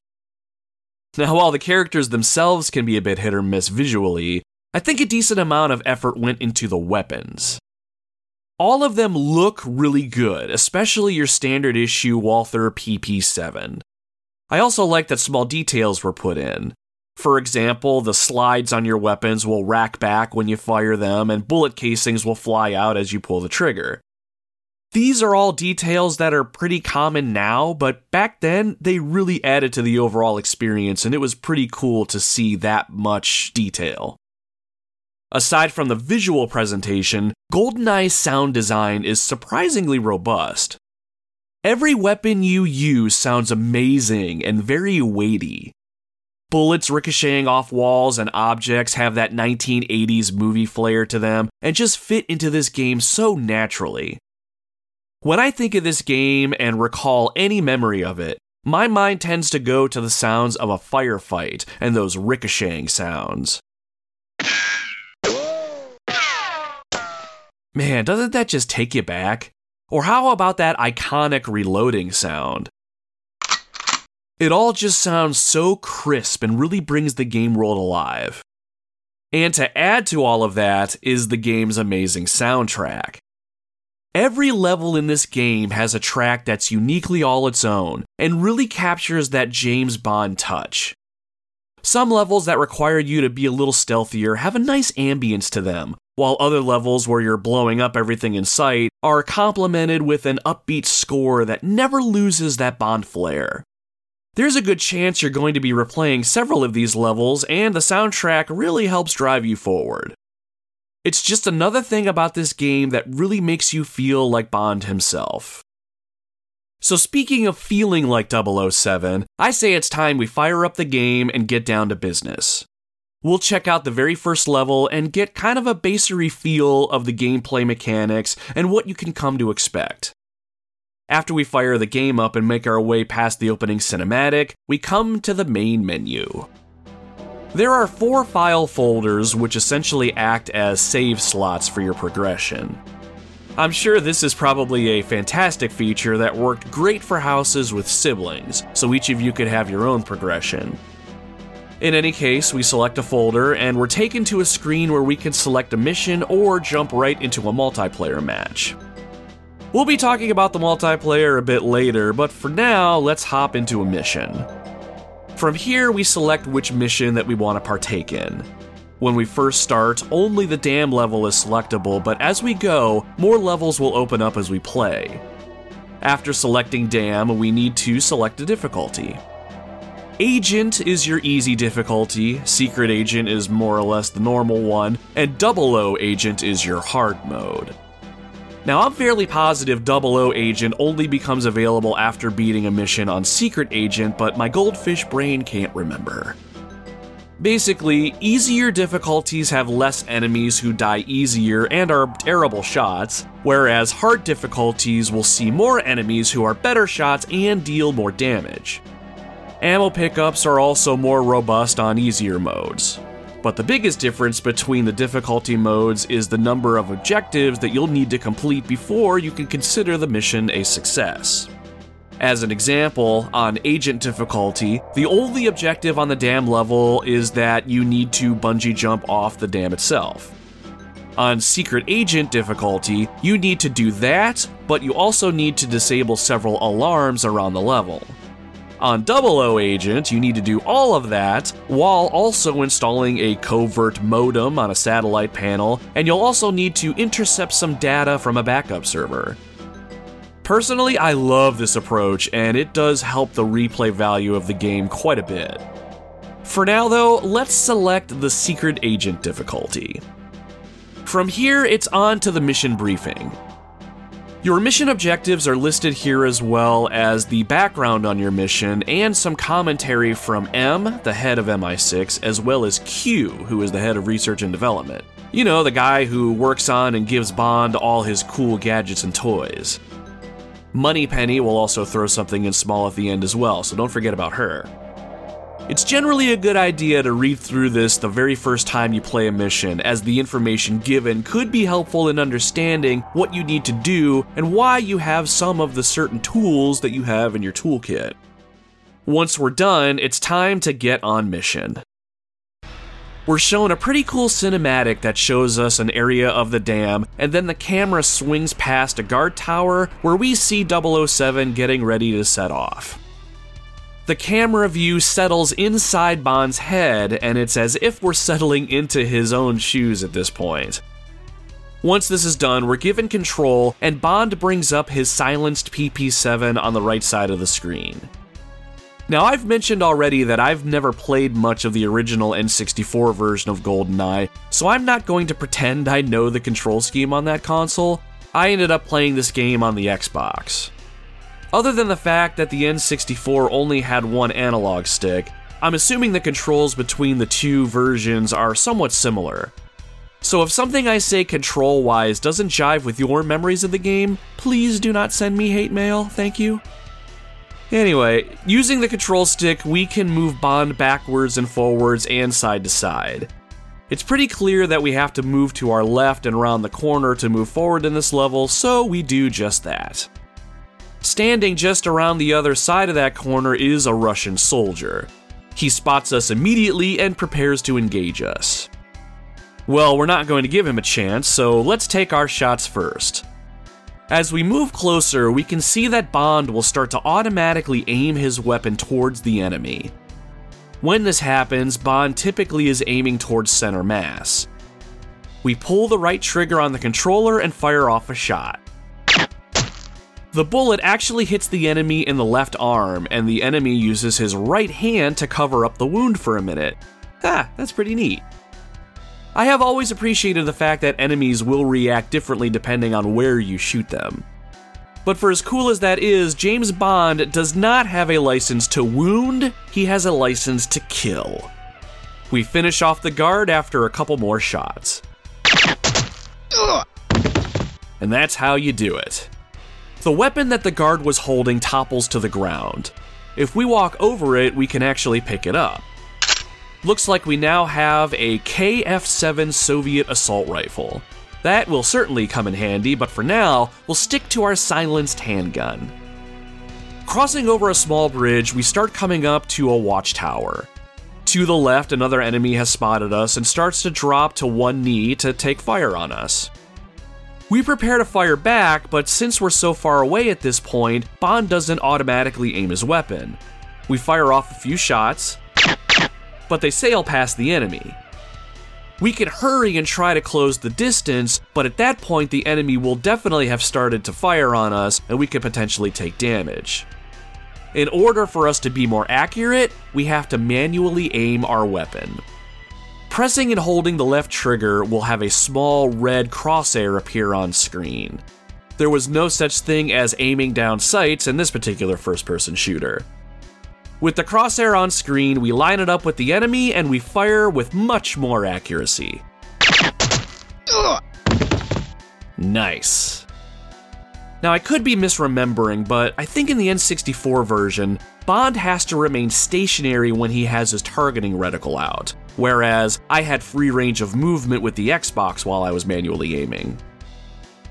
Now, while the characters themselves can be a bit hit or miss visually, I think a decent amount of effort went into the weapons. All of them look really good, especially your standard issue Walther PP7. I also like that small details were put in. For example, the slides on your weapons will rack back when you fire them, and bullet casings will fly out as you pull the trigger. These are all details that are pretty common now, but back then they really added to the overall experience, and it was pretty cool to see that much detail. Aside from the visual presentation, GoldenEye's sound design is surprisingly robust. Every weapon you use sounds amazing and very weighty. Bullets ricocheting off walls and objects have that 1980s movie flair to them and just fit into this game so naturally. When I think of this game and recall any memory of it, my mind tends to go to the sounds of a firefight and those ricocheting sounds. Man, doesn't that just take you back? Or how about that iconic reloading sound? It all just sounds so crisp and really brings the game world alive. And to add to all of that is the game's amazing soundtrack. Every level in this game has a track that's uniquely all its own and really captures that James Bond touch. Some levels that require you to be a little stealthier have a nice ambience to them, while other levels where you're blowing up everything in sight are complemented with an upbeat score that never loses that Bond flair. There's a good chance you're going to be replaying several of these levels, and the soundtrack really helps drive you forward. It's just another thing about this game that really makes you feel like Bond himself. So, speaking of feeling like 007, I say it's time we fire up the game and get down to business. We'll check out the very first level and get kind of a basery feel of the gameplay mechanics and what you can come to expect. After we fire the game up and make our way past the opening cinematic, we come to the main menu. There are four file folders which essentially act as save slots for your progression. I'm sure this is probably a fantastic feature that worked great for houses with siblings, so each of you could have your own progression. In any case, we select a folder and we're taken to a screen where we can select a mission or jump right into a multiplayer match. We'll be talking about the multiplayer a bit later, but for now, let's hop into a mission. From here, we select which mission that we want to partake in. When we first start, only the dam level is selectable, but as we go, more levels will open up as we play. After selecting dam, we need to select a difficulty. Agent is your easy difficulty, Secret Agent is more or less the normal one, and Double O Agent is your hard mode. Now, I'm fairly positive Double O Agent only becomes available after beating a mission on Secret Agent, but my goldfish brain can't remember. Basically, easier difficulties have less enemies who die easier and are terrible shots, whereas hard difficulties will see more enemies who are better shots and deal more damage. Ammo pickups are also more robust on easier modes. But the biggest difference between the difficulty modes is the number of objectives that you'll need to complete before you can consider the mission a success. As an example, on Agent difficulty, the only objective on the dam level is that you need to bungee jump off the dam itself. On Secret Agent difficulty, you need to do that, but you also need to disable several alarms around the level. On Double O Agent, you need to do all of that while also installing a covert modem on a satellite panel, and you'll also need to intercept some data from a backup server. Personally, I love this approach, and it does help the replay value of the game quite a bit. For now, though, let's select the Secret Agent difficulty. From here, it's on to the mission briefing. Your mission objectives are listed here as well as the background on your mission and some commentary from M, the head of MI6, as well as Q, who is the head of research and development. You know, the guy who works on and gives Bond all his cool gadgets and toys. Moneypenny will also throw something in small at the end as well, so don't forget about her. It's generally a good idea to read through this the very first time you play a mission, as the information given could be helpful in understanding what you need to do and why you have some of the certain tools that you have in your toolkit. Once we're done, it's time to get on mission. we're shown a pretty cool cinematic that shows us an area of the dam, and then the camera swings past a guard tower where we see 007 getting ready to set off. The camera view settles inside Bond's head, and it's as if we're settling into his own shoes at this point. Once this is done, we're given control, and Bond brings up his silenced PP 7 on the right side of the screen. Now, I've mentioned already that I've never played much of the original N64 version of GoldenEye, so I'm not going to pretend I know the control scheme on that console. I ended up playing this game on the Xbox. Other than the fact that the N64 only had one analog stick, I'm assuming the controls between the two versions are somewhat similar. So if something I say control wise doesn't jive with your memories of the game, please do not send me hate mail, thank you. Anyway, using the control stick, we can move Bond backwards and forwards and side to side. It's pretty clear that we have to move to our left and around the corner to move forward in this level, so we do just that. Standing just around the other side of that corner is a Russian soldier. He spots us immediately and prepares to engage us. Well, we're not going to give him a chance, so let's take our shots first. As we move closer, we can see that Bond will start to automatically aim his weapon towards the enemy. When this happens, Bond typically is aiming towards center mass. We pull the right trigger on the controller and fire off a shot. The bullet actually hits the enemy in the left arm, and the enemy uses his right hand to cover up the wound for a minute. Ah, that's pretty neat. I have always appreciated the fact that enemies will react differently depending on where you shoot them. But for as cool as that is, James Bond does not have a license to wound, he has a license to kill. We finish off the guard after a couple more shots. And that's how you do it. The weapon that the guard was holding topples to the ground. If we walk over it, we can actually pick it up. Looks like we now have a KF 7 Soviet assault rifle. That will certainly come in handy, but for now, we'll stick to our silenced handgun. Crossing over a small bridge, we start coming up to a watchtower. To the left, another enemy has spotted us and starts to drop to one knee to take fire on us. We prepare to fire back, but since we're so far away at this point, Bond doesn't automatically aim his weapon. We fire off a few shots, but they sail past the enemy. We can hurry and try to close the distance, but at that point, the enemy will definitely have started to fire on us and we could potentially take damage. In order for us to be more accurate, we have to manually aim our weapon. Pressing and holding the left trigger will have a small red crosshair appear on screen. There was no such thing as aiming down sights in this particular first person shooter. With the crosshair on screen, we line it up with the enemy and we fire with much more accuracy. Nice. Now, I could be misremembering, but I think in the N64 version, Bond has to remain stationary when he has his targeting reticle out, whereas I had free range of movement with the Xbox while I was manually aiming.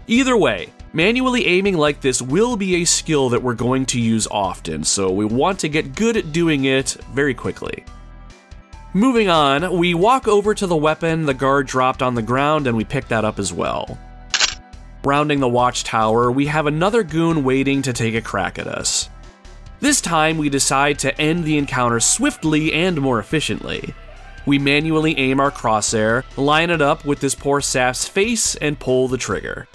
Either way, Manually aiming like this will be a skill that we're going to use often, so we want to get good at doing it very quickly. Moving on, we walk over to the weapon the guard dropped on the ground and we pick that up as well. Rounding the watchtower, we have another goon waiting to take a crack at us. This time, we decide to end the encounter swiftly and more efficiently. We manually aim our crosshair, line it up with this poor sap's face, and pull the trigger.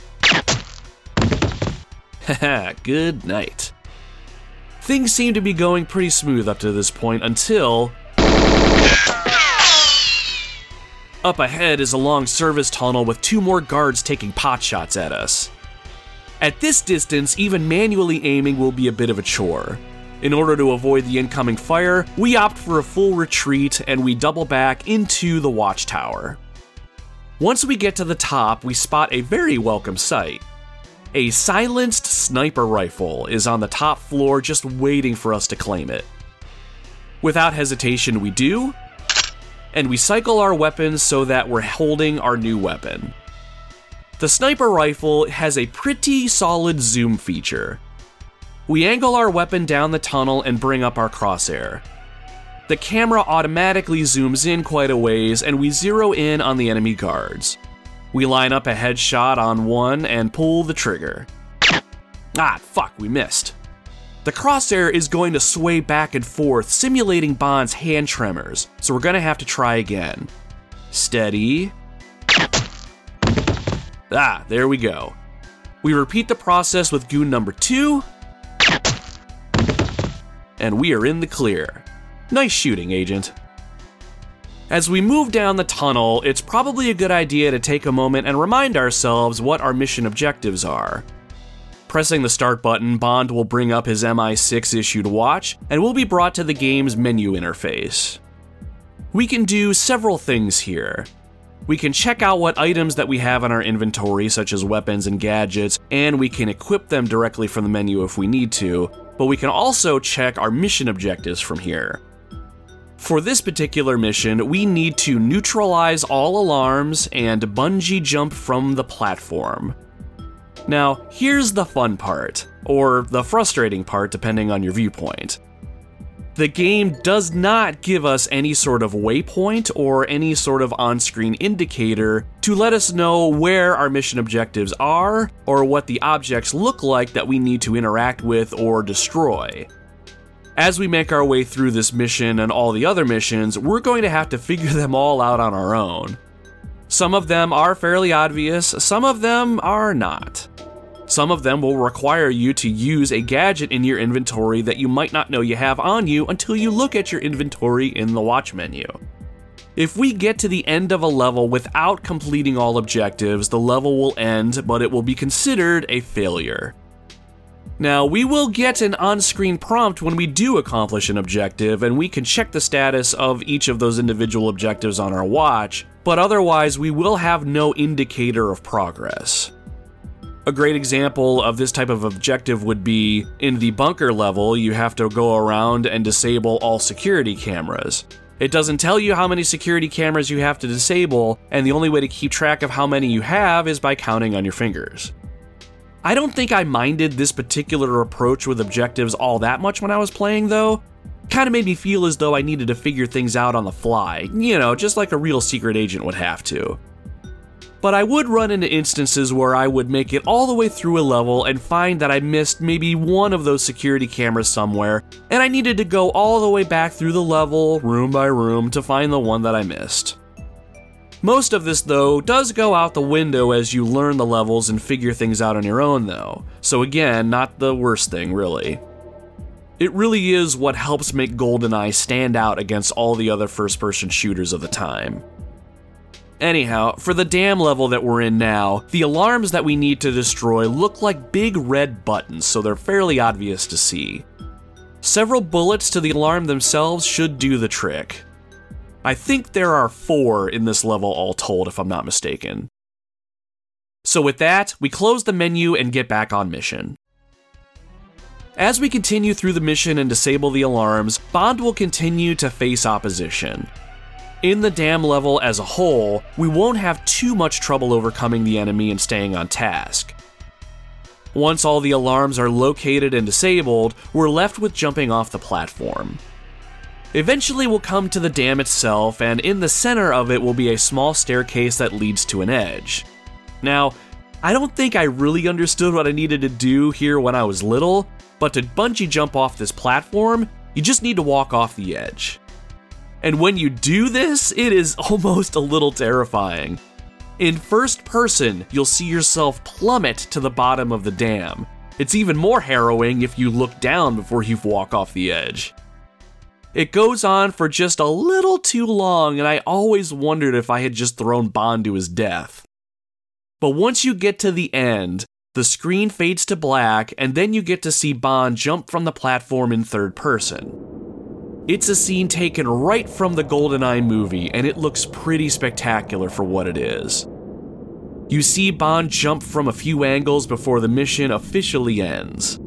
Haha, [laughs] good night. Things seem to be going pretty smooth up to this point until. Up ahead is a long service tunnel with two more guards taking pot shots at us. At this distance, even manually aiming will be a bit of a chore. In order to avoid the incoming fire, we opt for a full retreat and we double back into the watchtower. Once we get to the top, we spot a very welcome sight. A silenced sniper rifle is on the top floor just waiting for us to claim it. Without hesitation, we do, and we cycle our weapons so that we're holding our new weapon. The sniper rifle has a pretty solid zoom feature. We angle our weapon down the tunnel and bring up our crosshair. the camera automatically zooms in quite a ways and we zero in on the enemy guards. We line up a headshot on one and pull the trigger. Ah, fuck, we missed. The crosshair is going to sway back and forth, simulating Bond's hand tremors, so we're gonna have to try again. Steady. Ah, there we go. We repeat the process with goon number two, and we are in the clear. Nice shooting, Agent. As we move down the tunnel, it's probably a good idea to take a moment and remind ourselves what our mission objectives are. Pressing the start button, Bond will bring up his MI6 issued watch and will be brought to the game's menu interface. We can do several things here. We can check out what items that we have in our inventory, such as weapons and gadgets, and we can equip them directly from the menu if we need to, but we can also check our mission objectives from here. For this particular mission, we need to neutralize all alarms and bungee jump from the platform. Now, here's the fun part, or the frustrating part depending on your viewpoint. The game does not give us any sort of waypoint or any sort of on screen indicator to let us know where our mission objectives are or what the objects look like that we need to interact with or destroy. As we make our way through this mission and all the other missions, we're going to have to figure them all out on our own. Some of them are fairly obvious, some of them are not. Some of them will require you to use a gadget in your inventory that you might not know you have on you until you look at your inventory in the watch menu. If we get to the end of a level without completing all objectives, the level will end, but it will be considered a failure. Now, we will get an on screen prompt when we do accomplish an objective, and we can check the status of each of those individual objectives on our watch, but otherwise, we will have no indicator of progress. A great example of this type of objective would be in the bunker level, you have to go around and disable all security cameras. It doesn't tell you how many security cameras you have to disable, and the only way to keep track of how many you have is by counting on your fingers. I don't think I minded this particular approach with objectives all that much when I was playing, though. Kind of made me feel as though I needed to figure things out on the fly, you know, just like a real secret agent would have to. But I would run into instances where I would make it all the way through a level and find that I missed maybe one of those security cameras somewhere, and I needed to go all the way back through the level, room by room, to find the one that I missed. Most of this, though, does go out the window as you learn the levels and figure things out on your own, though. So, again, not the worst thing, really. It really is what helps make GoldenEye stand out against all the other first person shooters of the time. Anyhow, for the dam level that we're in now, the alarms that we need to destroy look like big red buttons, so they're fairly obvious to see. Several bullets to the alarm themselves should do the trick. I think there are four in this level all told, if I'm not mistaken. So, with that, we close the menu and get back on mission. As we continue through the mission and disable the alarms, Bond will continue to face opposition. In the dam level as a whole, we won't have too much trouble overcoming the enemy and staying on task. Once all the alarms are located and disabled, we're left with jumping off the platform. Eventually, we'll come to the dam itself, and in the center of it will be a small staircase that leads to an edge. Now, I don't think I really understood what I needed to do here when I was little, but to bungee jump off this platform, you just need to walk off the edge. And when you do this, it is [laughs] almost a little terrifying. In first person, you'll see yourself plummet to the bottom of the dam. It's even more harrowing if you look down before you walk off the edge. It goes on for just a little too long, and I always wondered if I had just thrown Bond to his death. But once you get to the end, the screen fades to black, and then you get to see Bond jump from the platform in third person. It's a scene taken right from the GoldenEye movie, and it looks pretty spectacular for what it is. You see Bond jump from a few angles before the mission officially ends.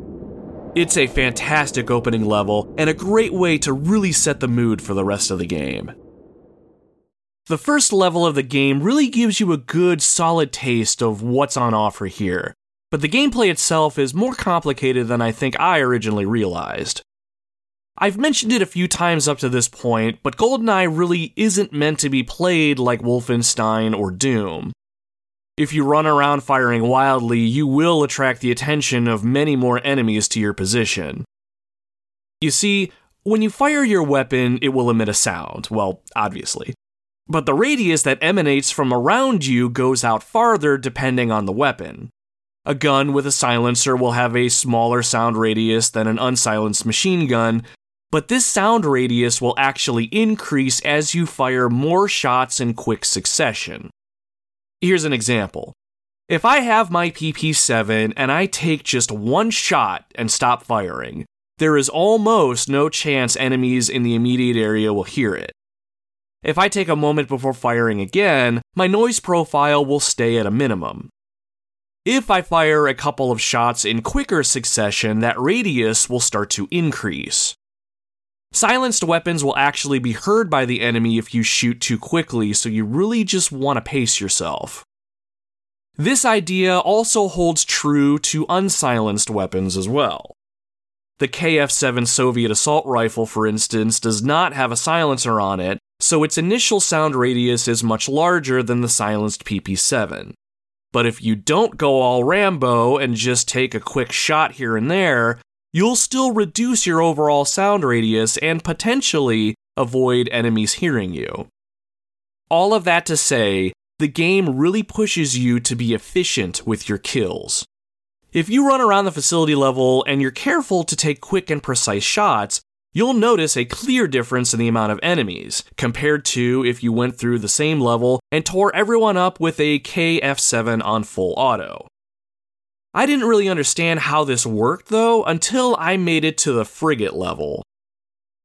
It's a fantastic opening level and a great way to really set the mood for the rest of the game. The first level of the game really gives you a good, solid taste of what's on offer here, but the gameplay itself is more complicated than I think I originally realized. I've mentioned it a few times up to this point, but GoldenEye really isn't meant to be played like Wolfenstein or Doom. If you run around firing wildly, you will attract the attention of many more enemies to your position. You see, when you fire your weapon, it will emit a sound, well, obviously. But the radius that emanates from around you goes out farther depending on the weapon. A gun with a silencer will have a smaller sound radius than an unsilenced machine gun, but this sound radius will actually increase as you fire more shots in quick succession. Here's an example. If I have my PP7 and I take just one shot and stop firing, there is almost no chance enemies in the immediate area will hear it. If I take a moment before firing again, my noise profile will stay at a minimum. If I fire a couple of shots in quicker succession, that radius will start to increase. Silenced weapons will actually be heard by the enemy if you shoot too quickly, so you really just want to pace yourself. This idea also holds true to unsilenced weapons as well. The KF 7 Soviet assault rifle, for instance, does not have a silencer on it, so its initial sound radius is much larger than the silenced PP 7. But if you don't go all Rambo and just take a quick shot here and there, you'll still reduce your overall sound radius and potentially avoid enemies hearing you. All of that to say, the game really pushes you to be efficient with your kills. If you run around the facility level and you're careful to take quick and precise shots, you'll notice a clear difference in the amount of enemies compared to if you went through the same level and tore everyone up with a KF7 on full auto. I didn't really understand how this worked though until I made it to the frigate level.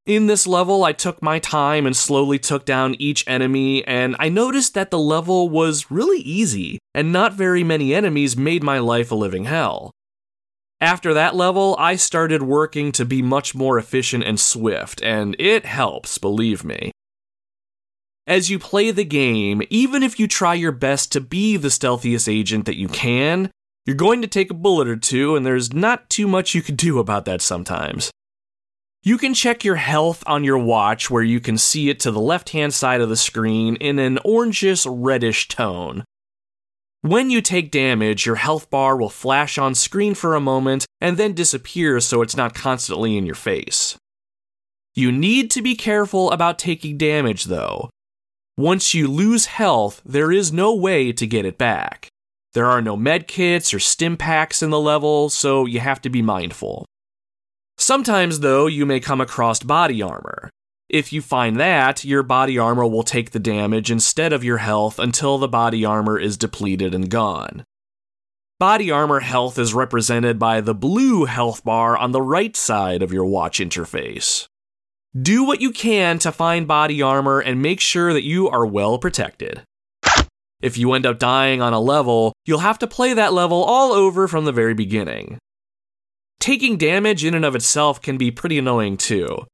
In this level, I took my time and slowly took down each enemy, and I noticed that the level was really easy, and not very many enemies made my life a living hell. After that level, I started working to be much more efficient and swift, and it helps, believe me. As you play the game, even if you try your best to be the stealthiest agent that you can, you're going to take a bullet or two, and there's not too much you can do about that sometimes. You can check your health on your watch where you can see it to the left hand side of the screen in an orangish reddish tone. When you take damage, your health bar will flash on screen for a moment and then disappear so it's not constantly in your face. You need to be careful about taking damage though. Once you lose health, there is no way to get it back. There are no medkits or stim packs in the level, so you have to be mindful. Sometimes, though, you may come across body armor. If you find that, your body armor will take the damage instead of your health until the body armor is depleted and gone. Body armor health is represented by the blue health bar on the right side of your watch interface. Do what you can to find body armor and make sure that you are well protected. If you end up dying on a level, you'll have to play that level all over from the very beginning. Taking damage in and of itself can be pretty annoying too.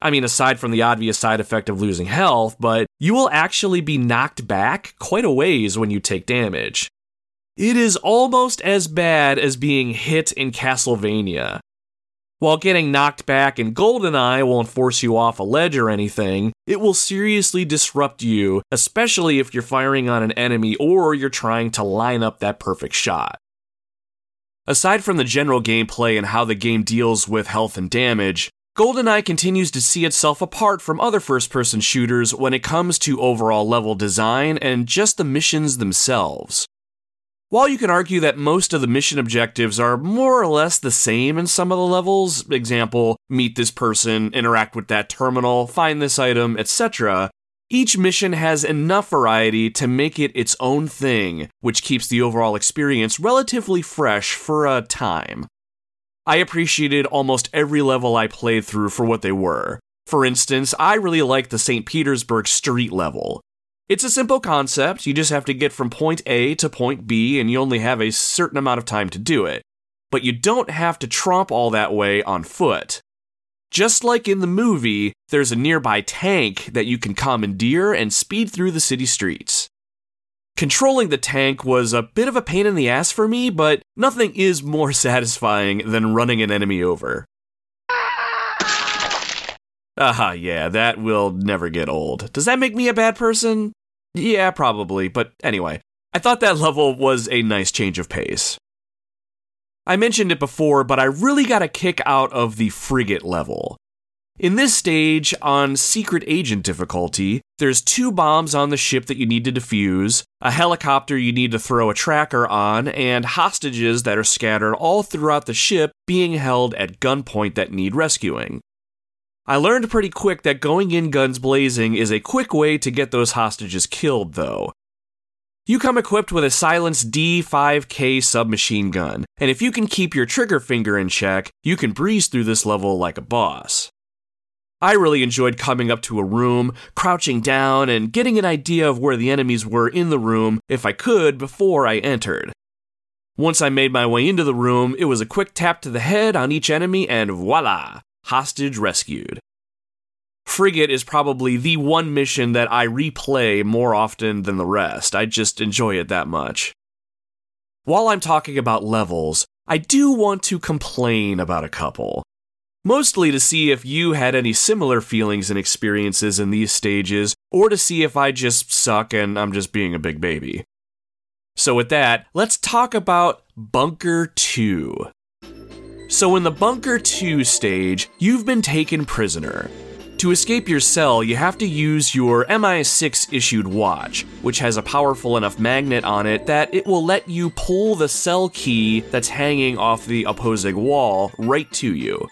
I mean, aside from the obvious side effect of losing health, but you will actually be knocked back quite a ways when you take damage. It is almost as bad as being hit in Castlevania, while getting knocked back in GoldenEye won't force you off a ledge or anything, it will seriously disrupt you, especially if you're firing on an enemy or you're trying to line up that perfect shot. Aside from the general gameplay and how the game deals with health and damage, GoldenEye continues to see itself apart from other first person shooters when it comes to overall level design and just the missions themselves. While you can argue that most of the mission objectives are more or less the same in some of the levels, example, meet this person, interact with that terminal, find this item, etc., each mission has enough variety to make it its own thing, which keeps the overall experience relatively fresh for a time. I appreciated almost every level I played through for what they were. For instance, I really liked the St. Petersburg street level. It's a simple concept. You just have to get from point A to point B, and you only have a certain amount of time to do it. But you don't have to tromp all that way on foot. Just like in the movie, there's a nearby tank that you can commandeer and speed through the city streets. Controlling the tank was a bit of a pain in the ass for me, but nothing is more [laughs] satisfying than running an enemy over. Aha, yeah, that will never get old. Does that make me a bad person? Yeah, probably, but anyway, I thought that level was a nice change of pace. I mentioned it before, but I really got a kick out of the frigate level. In this stage, on secret agent difficulty, there's two bombs on the ship that you need to defuse, a helicopter you need to throw a tracker on, and hostages that are scattered all throughout the ship being held at gunpoint that need rescuing. I learned pretty quick that going in guns blazing is a quick way to get those hostages killed, though. You come equipped with a silenced D5K submachine gun, and if you can keep your trigger finger in check, you can breeze through this level like a boss. I really enjoyed coming up to a room, crouching down, and getting an idea of where the enemies were in the room if I could before I entered. Once I made my way into the room, it was a quick tap to the head on each enemy, and voila, hostage rescued. Frigate is probably the one mission that I replay more often than the rest. I just enjoy it that much. While I'm talking about levels, I do want to complain about a couple mostly to see if you had any similar feelings and experiences in these stages, or to see if I just suck and I'm just being a big baby. So, with that, let's talk about Bunker 2. So, in the Bunker 2 stage, you've been taken prisoner. To escape your cell, you have to use your MI6 issued watch, which has a powerful enough magnet on it that it will let you pull the cell key that's hanging off the opposing wall right to you.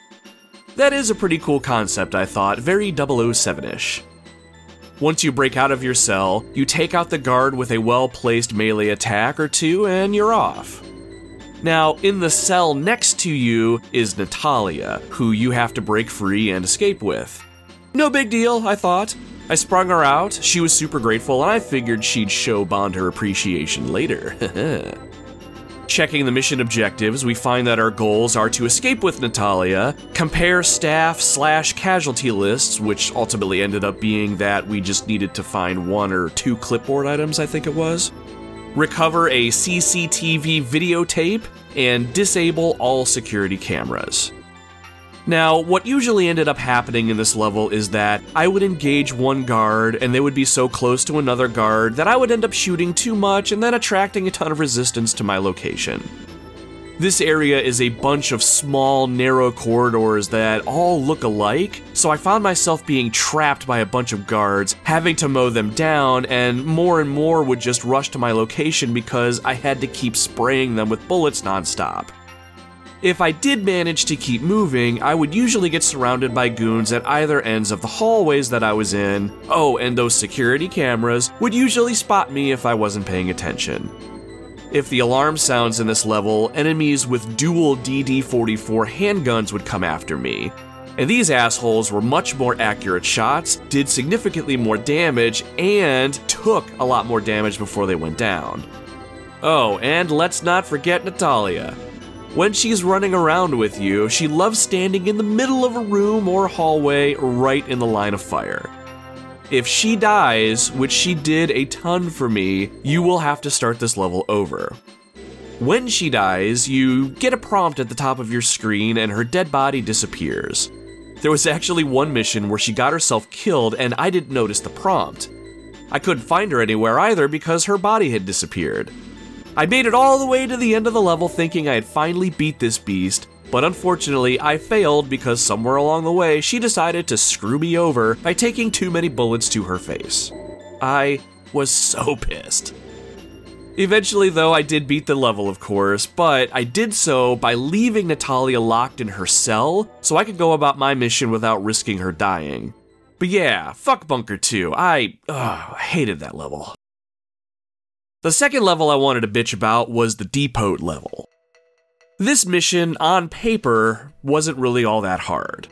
That is a pretty cool concept, I thought, very 007 ish. Once you break out of your cell, you take out the guard with a well placed melee attack or two, and you're off. Now, in the cell next to you is Natalia, who you have to break free and escape with. No big deal, I thought. I sprung her out, she was super grateful, and I figured she'd show Bond her appreciation later. [laughs] Checking the mission objectives, we find that our goals are to escape with Natalia, compare staff slash casualty lists, which ultimately ended up being that we just needed to find one or two clipboard items, I think it was, recover a CCTV videotape, and disable all security cameras. Now, what usually ended up happening in this level is that I would engage one guard and they would be so close to another guard that I would end up shooting too much and then attracting a ton of resistance to my location. This area is a bunch of small, narrow corridors that all look alike, so I found myself being trapped by a bunch of guards, having to mow them down, and more and more would just rush to my location because I had to keep spraying them with bullets nonstop. If I did manage to keep moving, I would usually get surrounded by goons at either ends of the hallways that I was in. Oh, and those security cameras would usually spot me if I wasn't paying attention. If the alarm sounds in this level, enemies with dual DD 44 handguns would come after me. And these assholes were much more accurate shots, did significantly more damage, and took a lot more damage before they went down. Oh, and let's not forget Natalia. When she's running around with you, she loves standing in the middle of a room or hallway right in the line of fire. If she dies, which she did a ton for me, you will have to start this level over. When she dies, you get a prompt at the top of your screen and her dead body disappears. There was actually one mission where she got herself killed and I didn't notice the prompt. I couldn't find her anywhere either because her body had disappeared. I made it all the way to the end of the level thinking I had finally beat this beast, but unfortunately I failed because somewhere along the way she decided to screw me over by taking too many bullets to her face. I was so [laughs] pissed. Eventually, though, I did beat the level, of course, but I did so by leaving Natalia locked in her cell so I could go about my mission without risking her dying. But yeah, fuck Bunker 2. I ugh, hated that level. The second level I wanted to bitch about was the depot level. This mission, on paper, wasn't really all that hard.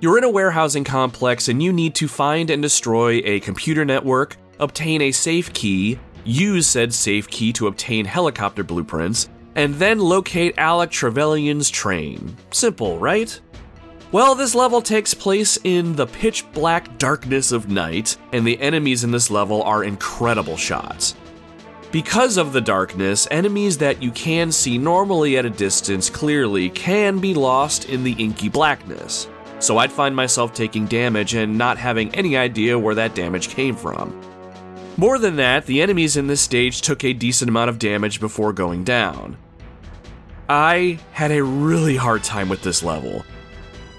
You're in a warehousing complex and you need to find and destroy a computer network, obtain a safe key, use said safe key to obtain helicopter blueprints, and then locate Alec Trevelyan's train. Simple, right? Well, this level takes place in the pitch black darkness of night, and the enemies in this level are incredible shots. Because of the darkness, enemies that you can see normally at a distance clearly can be lost in the inky blackness. so I'd find myself taking damage and not having any idea where that damage came from. More than that, the enemies in this stage took a decent amount of damage before going down. I had a really hard time with this level.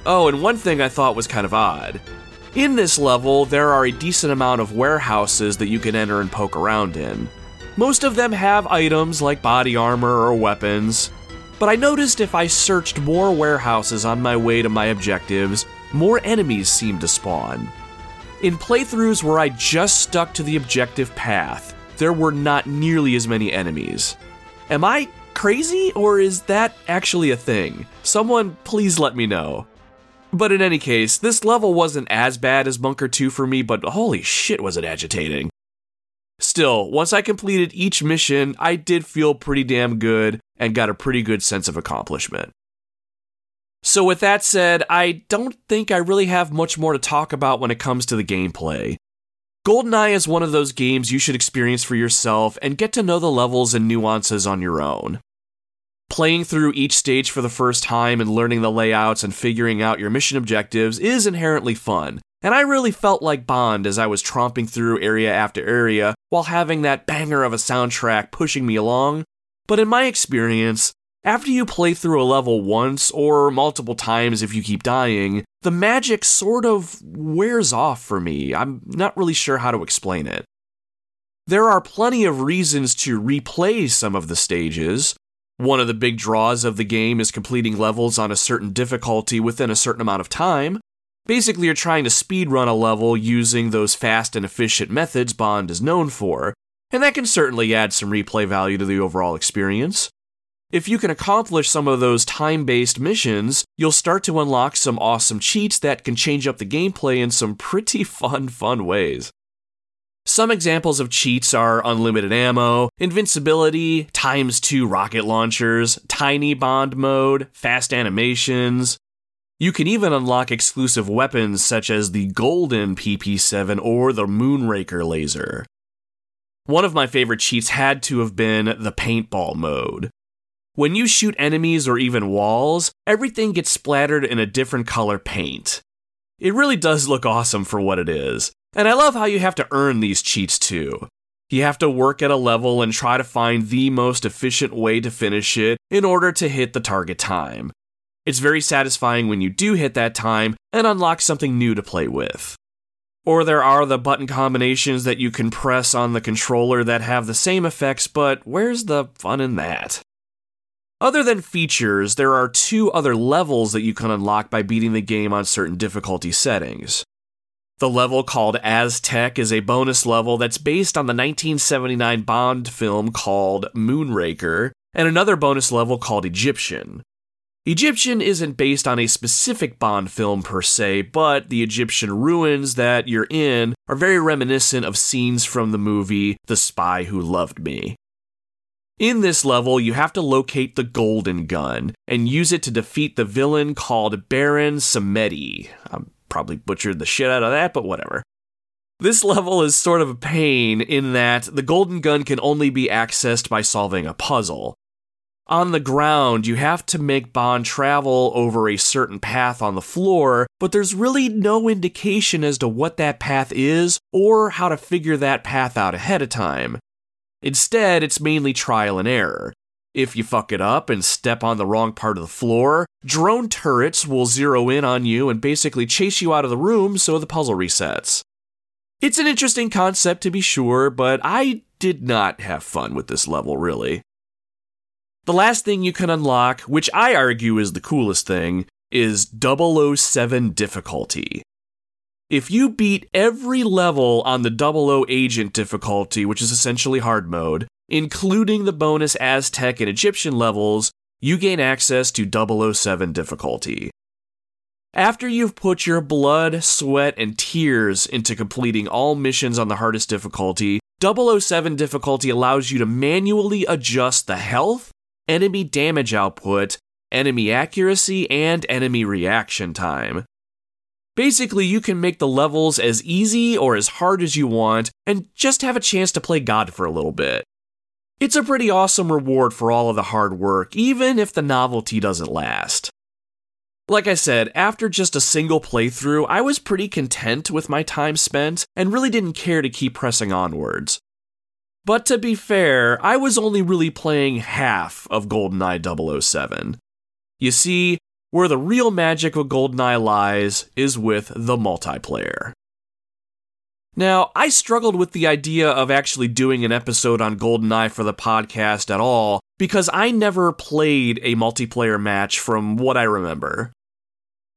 Oh, and one thing I thought was kind of odd. In this level, there are a decent amount of warehouses that you can enter and poke around in. Most of them have items like body armor or weapons, but I noticed if I searched more warehouses on my way to my objectives, more enemies seemed to spawn. In playthroughs where I just stuck to the objective path, there were not nearly as many enemies. Am I crazy, or is that actually a thing? Someone please let me know. But in any case, this level wasn't as bad as Bunker 2 for me, but holy shit was it agitating. Still, once I completed each mission, I did feel pretty damn good and got a pretty good sense of accomplishment. So, with that said, I don't think I really have much more to talk about when it comes to the gameplay. GoldenEye is one of those games you should experience for yourself and get to know the levels and nuances on your own. Playing through each stage for the first time and learning the layouts and figuring out your mission objectives is inherently fun, and I really felt like Bond as I was tromping through area after area while having that banger of a soundtrack pushing me along. But in my experience, after you play through a level once or multiple times if you keep dying, the magic sort of wears off for me. I'm not really sure how to explain it. There are plenty of reasons to replay some of the stages. One of the big draws of the game is completing levels on a certain difficulty within a certain amount of time. Basically, you're trying to speedrun a level using those fast and efficient methods Bond is known for, and that can certainly add some replay value to the overall experience. If you can accomplish some of those time based missions, you'll start to unlock some awesome cheats that can change up the gameplay in some pretty [laughs] fun, fun ways. Some examples of cheats are unlimited ammo, invincibility, times 2 rocket launchers, tiny bond mode, fast animations. You can even unlock exclusive weapons such as the Golden PP7 or the Moonraker laser. One of my favorite cheats had to have been the paintball mode. When you shoot enemies or even walls, everything gets splattered in a different color paint. It really does look awesome for what it is. And I love how you have to earn these cheats too. You have to work at a level and try to find the most efficient way to finish it in order to hit the target time. It's very satisfying when you do hit that time and unlock something new to play with. Or there are the button combinations that you can press on the controller that have the same effects, but where's the fun in that? Other than features, there are two other levels that you can unlock by beating the game on certain difficulty settings. The level called Aztec is a bonus level that's based on the 1979 Bond film called Moonraker, and another bonus level called Egyptian. Egyptian isn't based on a specific Bond film per se, but the Egyptian ruins that you're in are very reminiscent of scenes from the movie The Spy Who Loved Me. In this level, you have to locate the Golden Gun and use it to defeat the villain called Baron Samedi. I probably butchered the shit out of that, but whatever. This [laughs] level is sort of a pain in that the Golden Gun can only be accessed by solving a puzzle. On the ground, you have to make Bond travel over a certain path on the floor, but there's really no indication as to what that path is or how to figure that path out ahead of time. Instead, it's mainly trial and error. If you fuck it up and step on the wrong part of the floor, drone turrets will zero in on you and basically chase you out of the room so the puzzle resets. It's an interesting concept to be sure, but I did not have fun with this level really. The last thing you can unlock, which I argue is the coolest thing, is 007 difficulty. If you beat every level on the 00 agent difficulty, which is essentially hard mode, including the bonus Aztec and Egyptian levels, you gain access to 007 difficulty. After you've put your blood, sweat, and tears into completing all missions on the hardest difficulty, 007 difficulty allows you to manually adjust the health, enemy damage output, enemy accuracy, and enemy reaction time. Basically, you can make the levels as easy or as hard as you want and just have a chance to play God for a little bit. It's a pretty awesome reward for all of the hard work, even if the novelty doesn't last. Like I said, after just a single playthrough, I was pretty content with my time spent and really didn't care to keep pressing onwards. But to be fair, I was only really playing half of GoldenEye 007. You see, where the real magic of GoldenEye lies is with the multiplayer. Now, I struggled with the idea of actually doing an episode on GoldenEye for the podcast at all because I never played a multiplayer match from what I remember.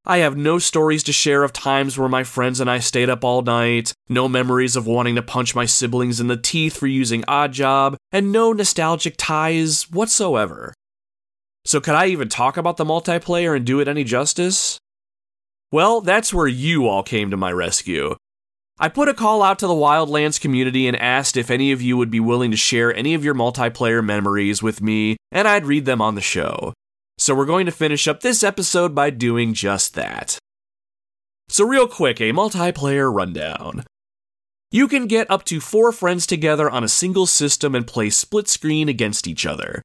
I have no stories to share of times where my friends and I stayed up all night, no memories of wanting to punch my siblings in the teeth for using Oddjob, and no nostalgic ties whatsoever. So, could I even talk about the multiplayer and do it any justice? Well, that's where you all came to my rescue. I put a call out to the Wildlands community and asked if any of you would be willing to share any of your multiplayer memories with me, and I'd read them on the show. So we're going to finish up this episode by doing just that. So, real quick, a multiplayer rundown. You can get up to four friends together on a single system and play split screen against each other.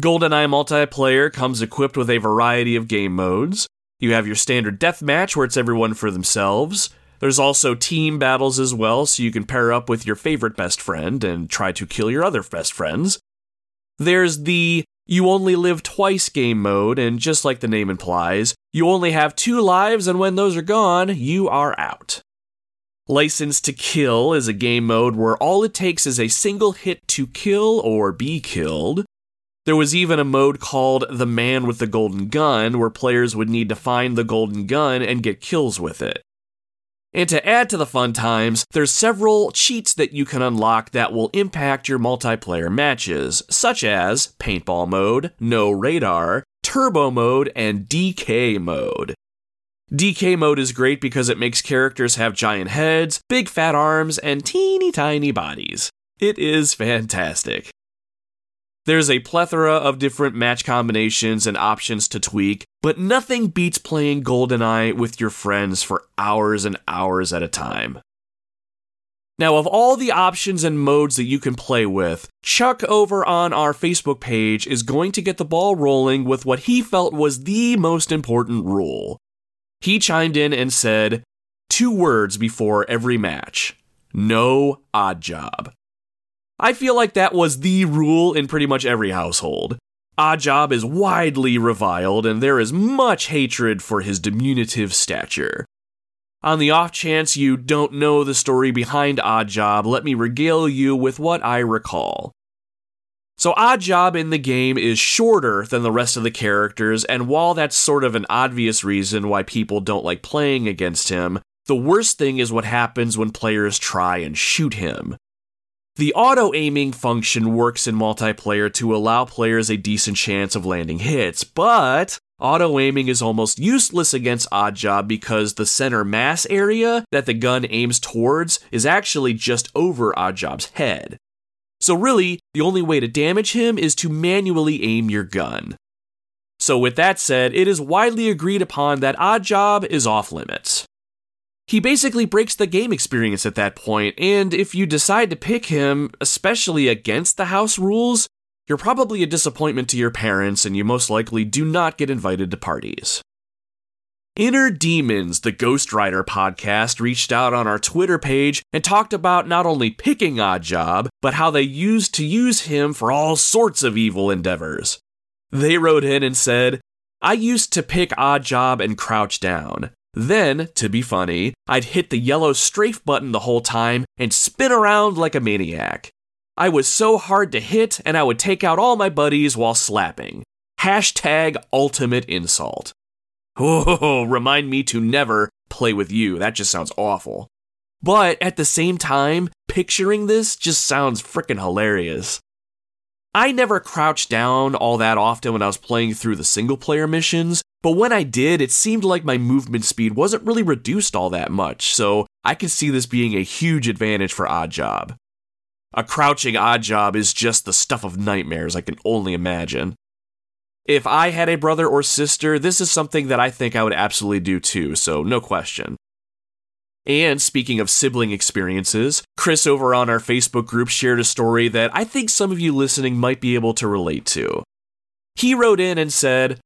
GoldenEye multiplayer comes equipped with a variety of game modes. You have your standard deathmatch where it's everyone for themselves. There's also team battles as well, so you can pair up with your favorite best friend and try to kill your other best friends. There's the you only live twice game mode, and just like the name implies, you only have two lives, and when those are gone, you are out. License to Kill is a game mode where all it takes is a single hit to kill or be killed. There was even a mode called The Man with the Golden Gun, where players would need to find the golden gun and get kills with it. And to add to the fun times, there's several cheats that you can unlock that will impact your multiplayer matches, such as paintball mode, no radar, turbo mode, and DK mode. DK mode is great because it makes characters have giant heads, big fat arms, and teeny tiny bodies. It is fantastic. There's a plethora of different match combinations and options to tweak, but nothing beats playing GoldenEye with your friends for hours and hours at a time. Now, of all the options and modes that you can play with, Chuck over on our Facebook page is going to get the ball rolling with what he felt was the most important rule. He chimed in and said, two words before every match no Oddjob. I feel like that was the rule in pretty much every household. Oddjob is widely reviled, and there is much hatred for his diminutive stature. On the off chance you don't know the story behind Oddjob, let me regale you with what I recall. So, Oddjob in the game is shorter than the rest of the characters, and while that's sort of an obvious reason why people don't like playing against him, the worst thing is what happens when players try and shoot him. The auto aiming function works in multiplayer to allow players a decent chance of landing hits, but auto aiming is almost useless against Oddjob because the center mass area that the gun aims towards is actually just over Oddjob's head. So, really, the only way to damage him is to manually aim your gun. So, with that said, it is widely agreed upon that Oddjob is off limits. He basically breaks the game experience at that point, and if you decide to pick him, especially against the house rules, you're probably a disappointment to your parents and you most likely do not get invited to parties. Inner Demons, the Ghost Rider podcast, reached out on our Twitter page and talked about not only picking Oddjob, but how they used to use him for all sorts of evil endeavors. They wrote in and said, I used to pick Oddjob and crouch down. Then, to be funny, I'd hit the yellow strafe button the whole time and spin around like a maniac. I was so hard to hit, and I would take out all my buddies while slapping. Hashtag ultimate insult. Oh, [laughs] remind me to never play with you. That just sounds awful. But at the same time, picturing this just sounds freaking hilarious. I never crouched down all that often when I was playing through the single player missions, but when I did, it seemed like my movement speed wasn't really reduced all that much, so I can see this being a huge advantage for Oddjob. A crouching Oddjob is just the stuff of nightmares, I can only imagine. If I had a brother or sister, this is something that I think I would absolutely do too, so no question. And speaking of sibling experiences, Chris over on our Facebook group shared a story that I think some of you listening might be able to relate to. He wrote in and said,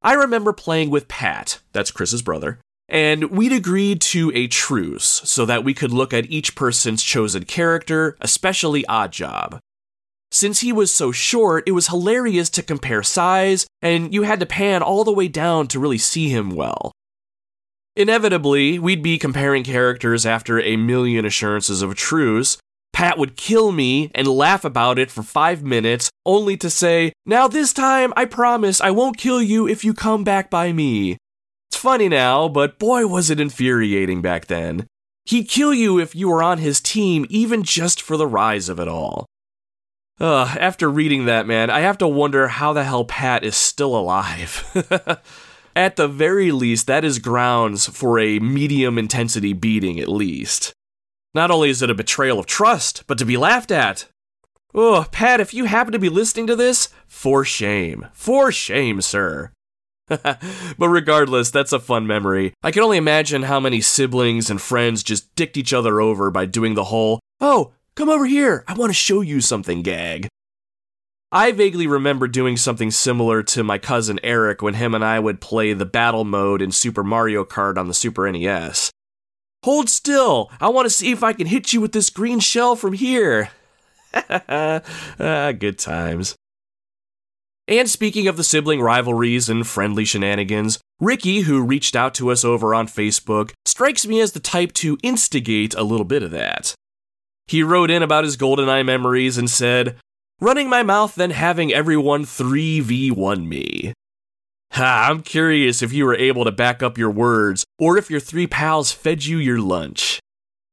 I remember playing with Pat, that's Chris's brother, and we'd agreed to a truce so that we could look at each person's chosen character, especially Oddjob. Since he was so short, it was hilarious to compare size, and you had to pan all the way down to really see him well. Inevitably, we'd be comparing characters after a million assurances of truce. Pat would kill me and laugh about it for five minutes, only to say, Now this time, I promise I won't kill you if you come back by me. It's funny now, but boy was it infuriating back then. He'd kill you if you were on his team, even just for the rise of it all. Uh, after reading that, man, I have to wonder how the hell Pat is still alive. [laughs] At the very least, that is grounds for a medium intensity beating, at least. Not only is it a betrayal of trust, but to be laughed at. Oh, Pat, if you happen to be listening to this, for shame. For shame, sir. [laughs] but regardless, that's a fun memory. I can only imagine how many siblings and friends just dicked each other over by doing the whole, oh, come over here, I want to show you something gag. I vaguely remember doing something similar to my cousin Eric when him and I would play the battle mode in Super Mario Kart on the Super NES. Hold still! I want to see if I can hit you with this green shell from here. [laughs] ah, good times. And speaking of the sibling rivalries and friendly shenanigans, Ricky, who reached out to us over on Facebook, strikes me as the type to instigate a little bit of that. He wrote in about his GoldenEye memories and said, running my mouth, then having everyone 3v1 me. Ha, I'm curious if you were able to back up your words, or if your three pals fed you your lunch.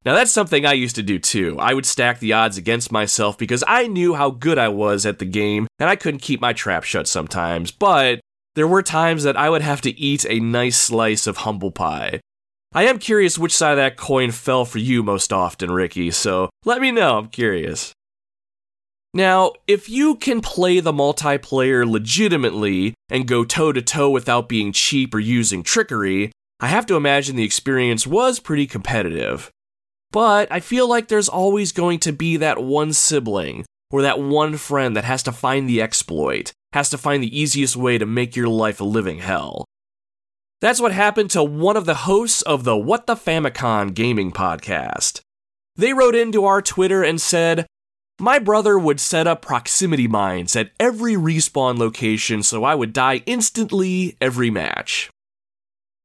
Now, that's something I used to do too. I would stack the odds against myself because I knew how good I was at the game, and I couldn't keep my trap shut sometimes, but there were times that I would have to eat a nice slice of humble pie. I am curious which side of that coin fell for you most often, Ricky, so let me know, I'm curious. Now, if you can play the multiplayer legitimately and go toe to toe without being cheap or using trickery, I have to imagine the experience was pretty competitive. But I feel like there's always going to be that one sibling or that one friend that has to find the exploit, has to find the easiest way to make your life a living hell. That's what happened to one of the hosts of the What the Famicom gaming podcast. They wrote into our Twitter and said, my brother would set up proximity mines at every respawn location so I would die instantly every match.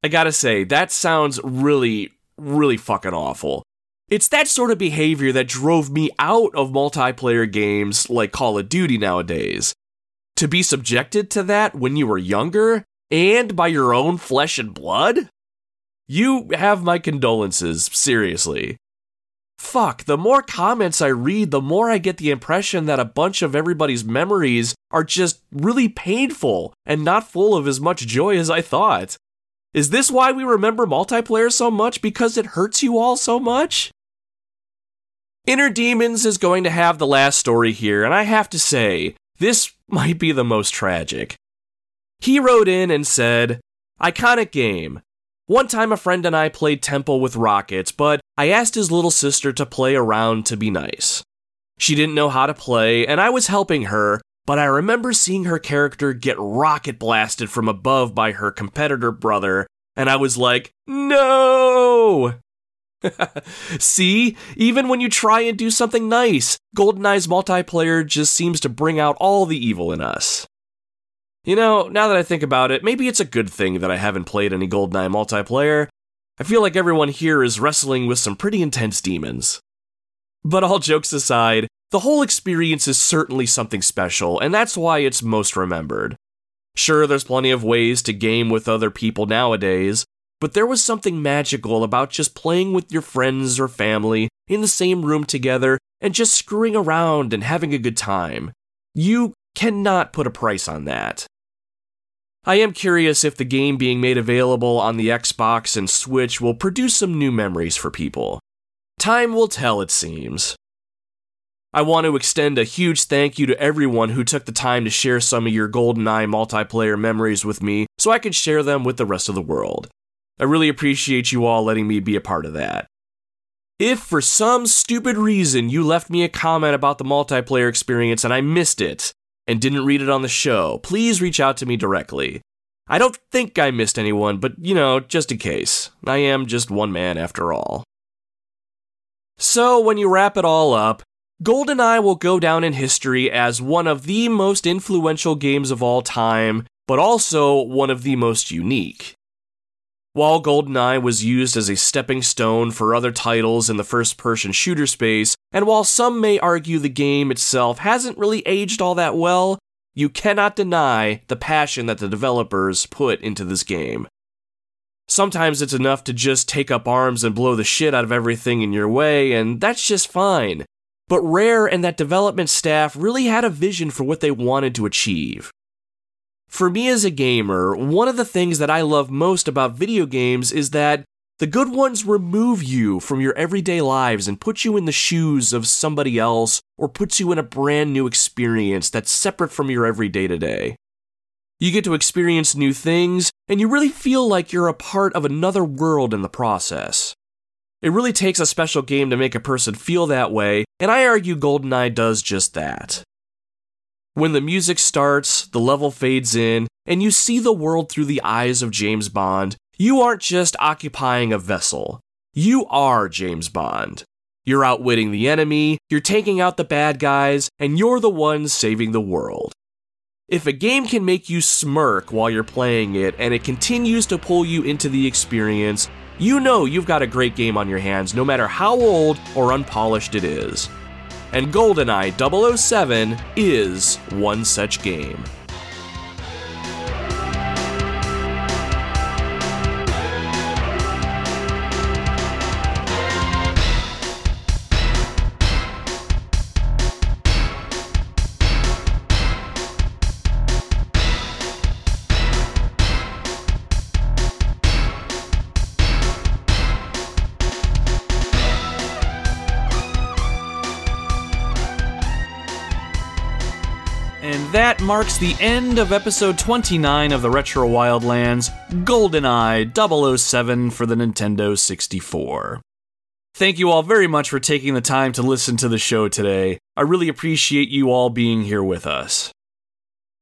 I gotta say, that sounds really, really fucking awful. It's that sort of behavior that drove me out of multiplayer games like Call of Duty nowadays. To be subjected to that when you were younger and by your own flesh and blood? You have my condolences, seriously. Fuck, the more comments I read, the more I get the impression that a bunch of everybody's memories are just really painful and not full of as much joy as I thought. Is this why we remember multiplayer so much? Because it hurts you all so much? Inner Demons is going to have the last story here, and I have to say, this [laughs] might be the most tragic. He wrote in and said, Iconic game. One time, a friend and I played Temple with rockets, but I asked his little sister to play around to be nice. She didn't know how to play, and I was helping her, but I remember seeing her character get rocket blasted from above by her competitor brother, and I was like, no! [laughs] See, even when you try and do something nice, GoldenEye's multiplayer just seems to bring out all the evil in us. You know, now that I think about it, maybe it's a good thing that I haven't played any GoldenEye multiplayer. I feel like everyone here is wrestling with some pretty intense demons. But all jokes aside, the whole experience is certainly something special, and that's why it's most remembered. Sure, there's plenty of ways to game with other people nowadays, but there was something magical about just playing with your friends or family in the same room together and just screwing around and having a good time. You cannot put a price on that. I am curious if the game being made available on the Xbox and Switch will produce some new memories for people. Time will tell, it seems. I want to extend a huge thank you to everyone who took the time to share some of your GoldenEye multiplayer memories with me so I could share them with the rest of the world. I really appreciate you all letting me be a part of that. If for some stupid reason you left me a comment about the multiplayer experience and I missed it, and didn't read it on the show, please reach out to me directly. I don't think I missed anyone, but you know, just in case. I am just one man after all. So, when you wrap it all up, GoldenEye will go down in history as one of the most influential games of all time, but also one of the most unique. While GoldenEye was used as a stepping stone for other titles in the first person shooter space, and while some may argue the game itself hasn't really aged all that well, you cannot deny the passion that the developers put into this game. Sometimes it's enough to just take up arms and blow the shit out of everything in your way, and that's just fine. But Rare and that development staff really had a vision for what they wanted to achieve. For me as a gamer, one of the things that I love most about video games is that the good ones remove you from your everyday lives and put you in the shoes of somebody else or puts you in a brand new experience that's separate from your everyday to day. You get to experience new things, and you really feel like you're a part of another world in the process. It really takes a special game to make a person feel that way, and I argue GoldenEye does just that. When the music starts, the level fades in, and you see the world through the eyes of James Bond, you aren't just occupying a vessel. You are James Bond. You're outwitting the enemy, you're taking out the bad guys, and you're the one saving the world. If a game can make you smirk while you're playing it and it continues to pull you into the experience, you know you've got a great game on your hands no matter how old or unpolished it is and GoldenEye 007 is one such game. That marks the end of episode 29 of the Retro Wildlands GoldenEye 007 for the Nintendo 64. Thank you all very much for taking the time to listen to the show today. I really appreciate you all being here with us.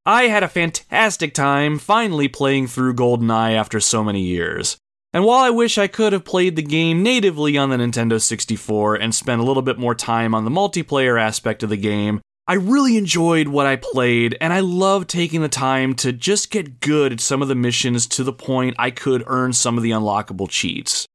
I had a fantastic time finally playing through GoldenEye after so many years. And while I wish I could have played the game natively on the Nintendo 64 and spent a little bit more time on the multiplayer aspect of the game, I really enjoyed what I played, and I love taking the time to just get good at some of the missions to the point I could earn some of the unlockable cheats.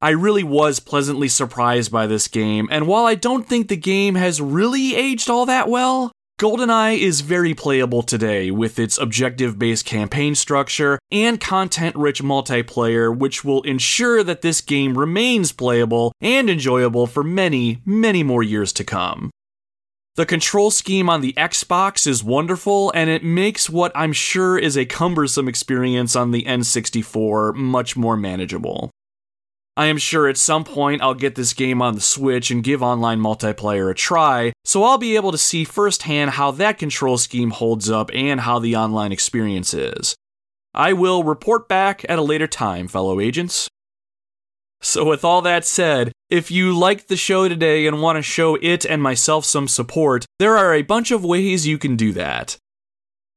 I really was pleasantly surprised by this game, and while I don't think the game has really aged all that well, GoldenEye is very playable today with its objective based campaign structure and content rich multiplayer, which will ensure that this game remains playable and enjoyable for many, many more years to come. The control scheme on the Xbox is wonderful, and it makes what I'm sure is a cumbersome experience on the N64 much more manageable. I am sure at some point I'll get this game on the Switch and give online multiplayer a try, so I'll be able to see firsthand how that control scheme holds up and how the online experience is. I will report back at a later time, fellow agents. So, with all that said, if you liked the show today and want to show it and myself some support, there are a bunch of ways you can do that.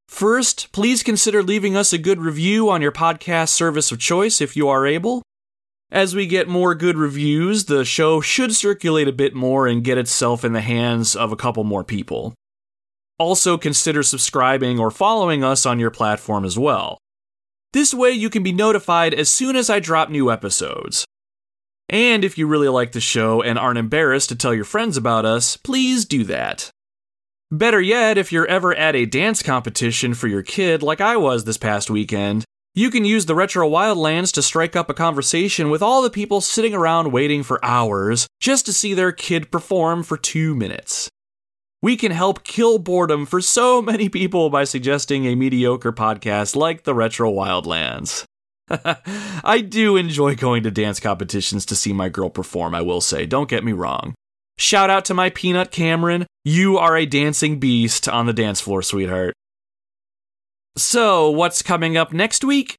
First, please consider leaving us a good review on your podcast service of choice if you are able. As we get more good reviews, the show should circulate a bit more and get itself in the hands of a couple more people. Also, consider subscribing or following us on your platform as well. This way, you can be notified as soon as I drop new episodes. And if you really like the show and aren't embarrassed to tell your friends about us, please do that. Better yet, if you're ever at a dance competition for your kid, like I was this past weekend, you can use the Retro Wildlands to strike up a conversation with all the people sitting around waiting for hours just to see their kid perform for two minutes. We can help kill boredom for so many people by suggesting a mediocre podcast like the Retro Wildlands. [laughs] I do enjoy going to dance competitions to see my girl perform, I will say. Don't get me wrong. Shout out to my peanut Cameron. You are a dancing beast on the dance floor, sweetheart. So, what's coming up next week?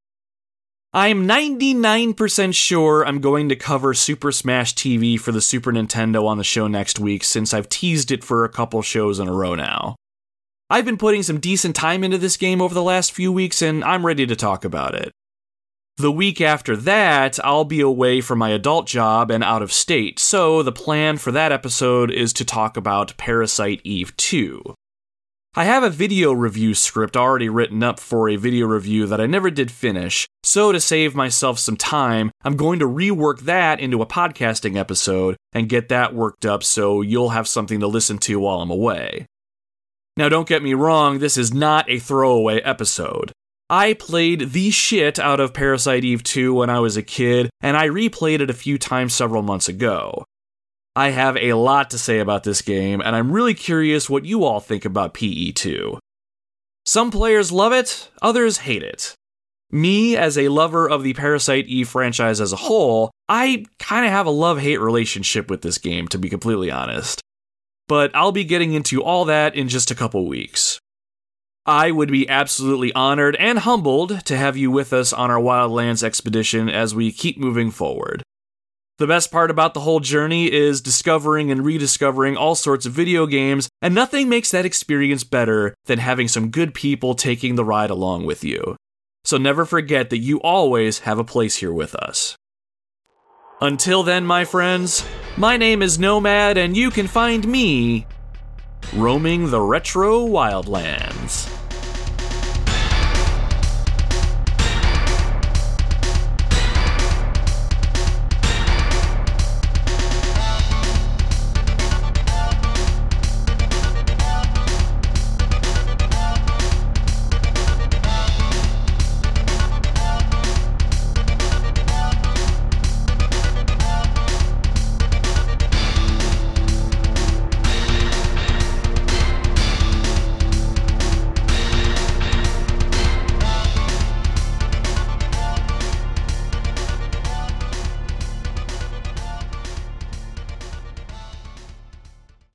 I'm 99% sure I'm going to cover Super Smash TV for the Super Nintendo on the show next week since I've teased it for a couple shows in a row now. I've been putting some decent time into this game over the last few weeks, and I'm ready to talk about it. The week after that, I'll be away from my adult job and out of state, so the plan for that episode is to talk about Parasite Eve 2. I have a video review script already written up for a video review that I never did finish, so to save myself some time, I'm going to rework that into a podcasting episode and get that worked up so you'll have something to listen to while I'm away. Now, don't get me wrong, this is not a throwaway episode. I played the shit out of Parasite Eve 2 when I was a kid, and I replayed it a few times several months ago. I have a lot to say about this game, and I'm really curious what you all think about PE2. Some players love it, others hate it. Me, as a lover of the Parasite Eve franchise as a whole, I kind of have a love hate relationship with this game, to be completely honest. But I'll be getting into all that in just a couple weeks. I would be absolutely honored and humbled to have you with us on our Wildlands expedition as we keep moving forward. The best part about the whole journey is discovering and rediscovering all sorts of video games, and nothing makes that experience better than having some good people taking the ride along with you. So never forget that you always have a place here with us. Until then, my friends, my name is Nomad, and you can find me roaming the retro wildlands.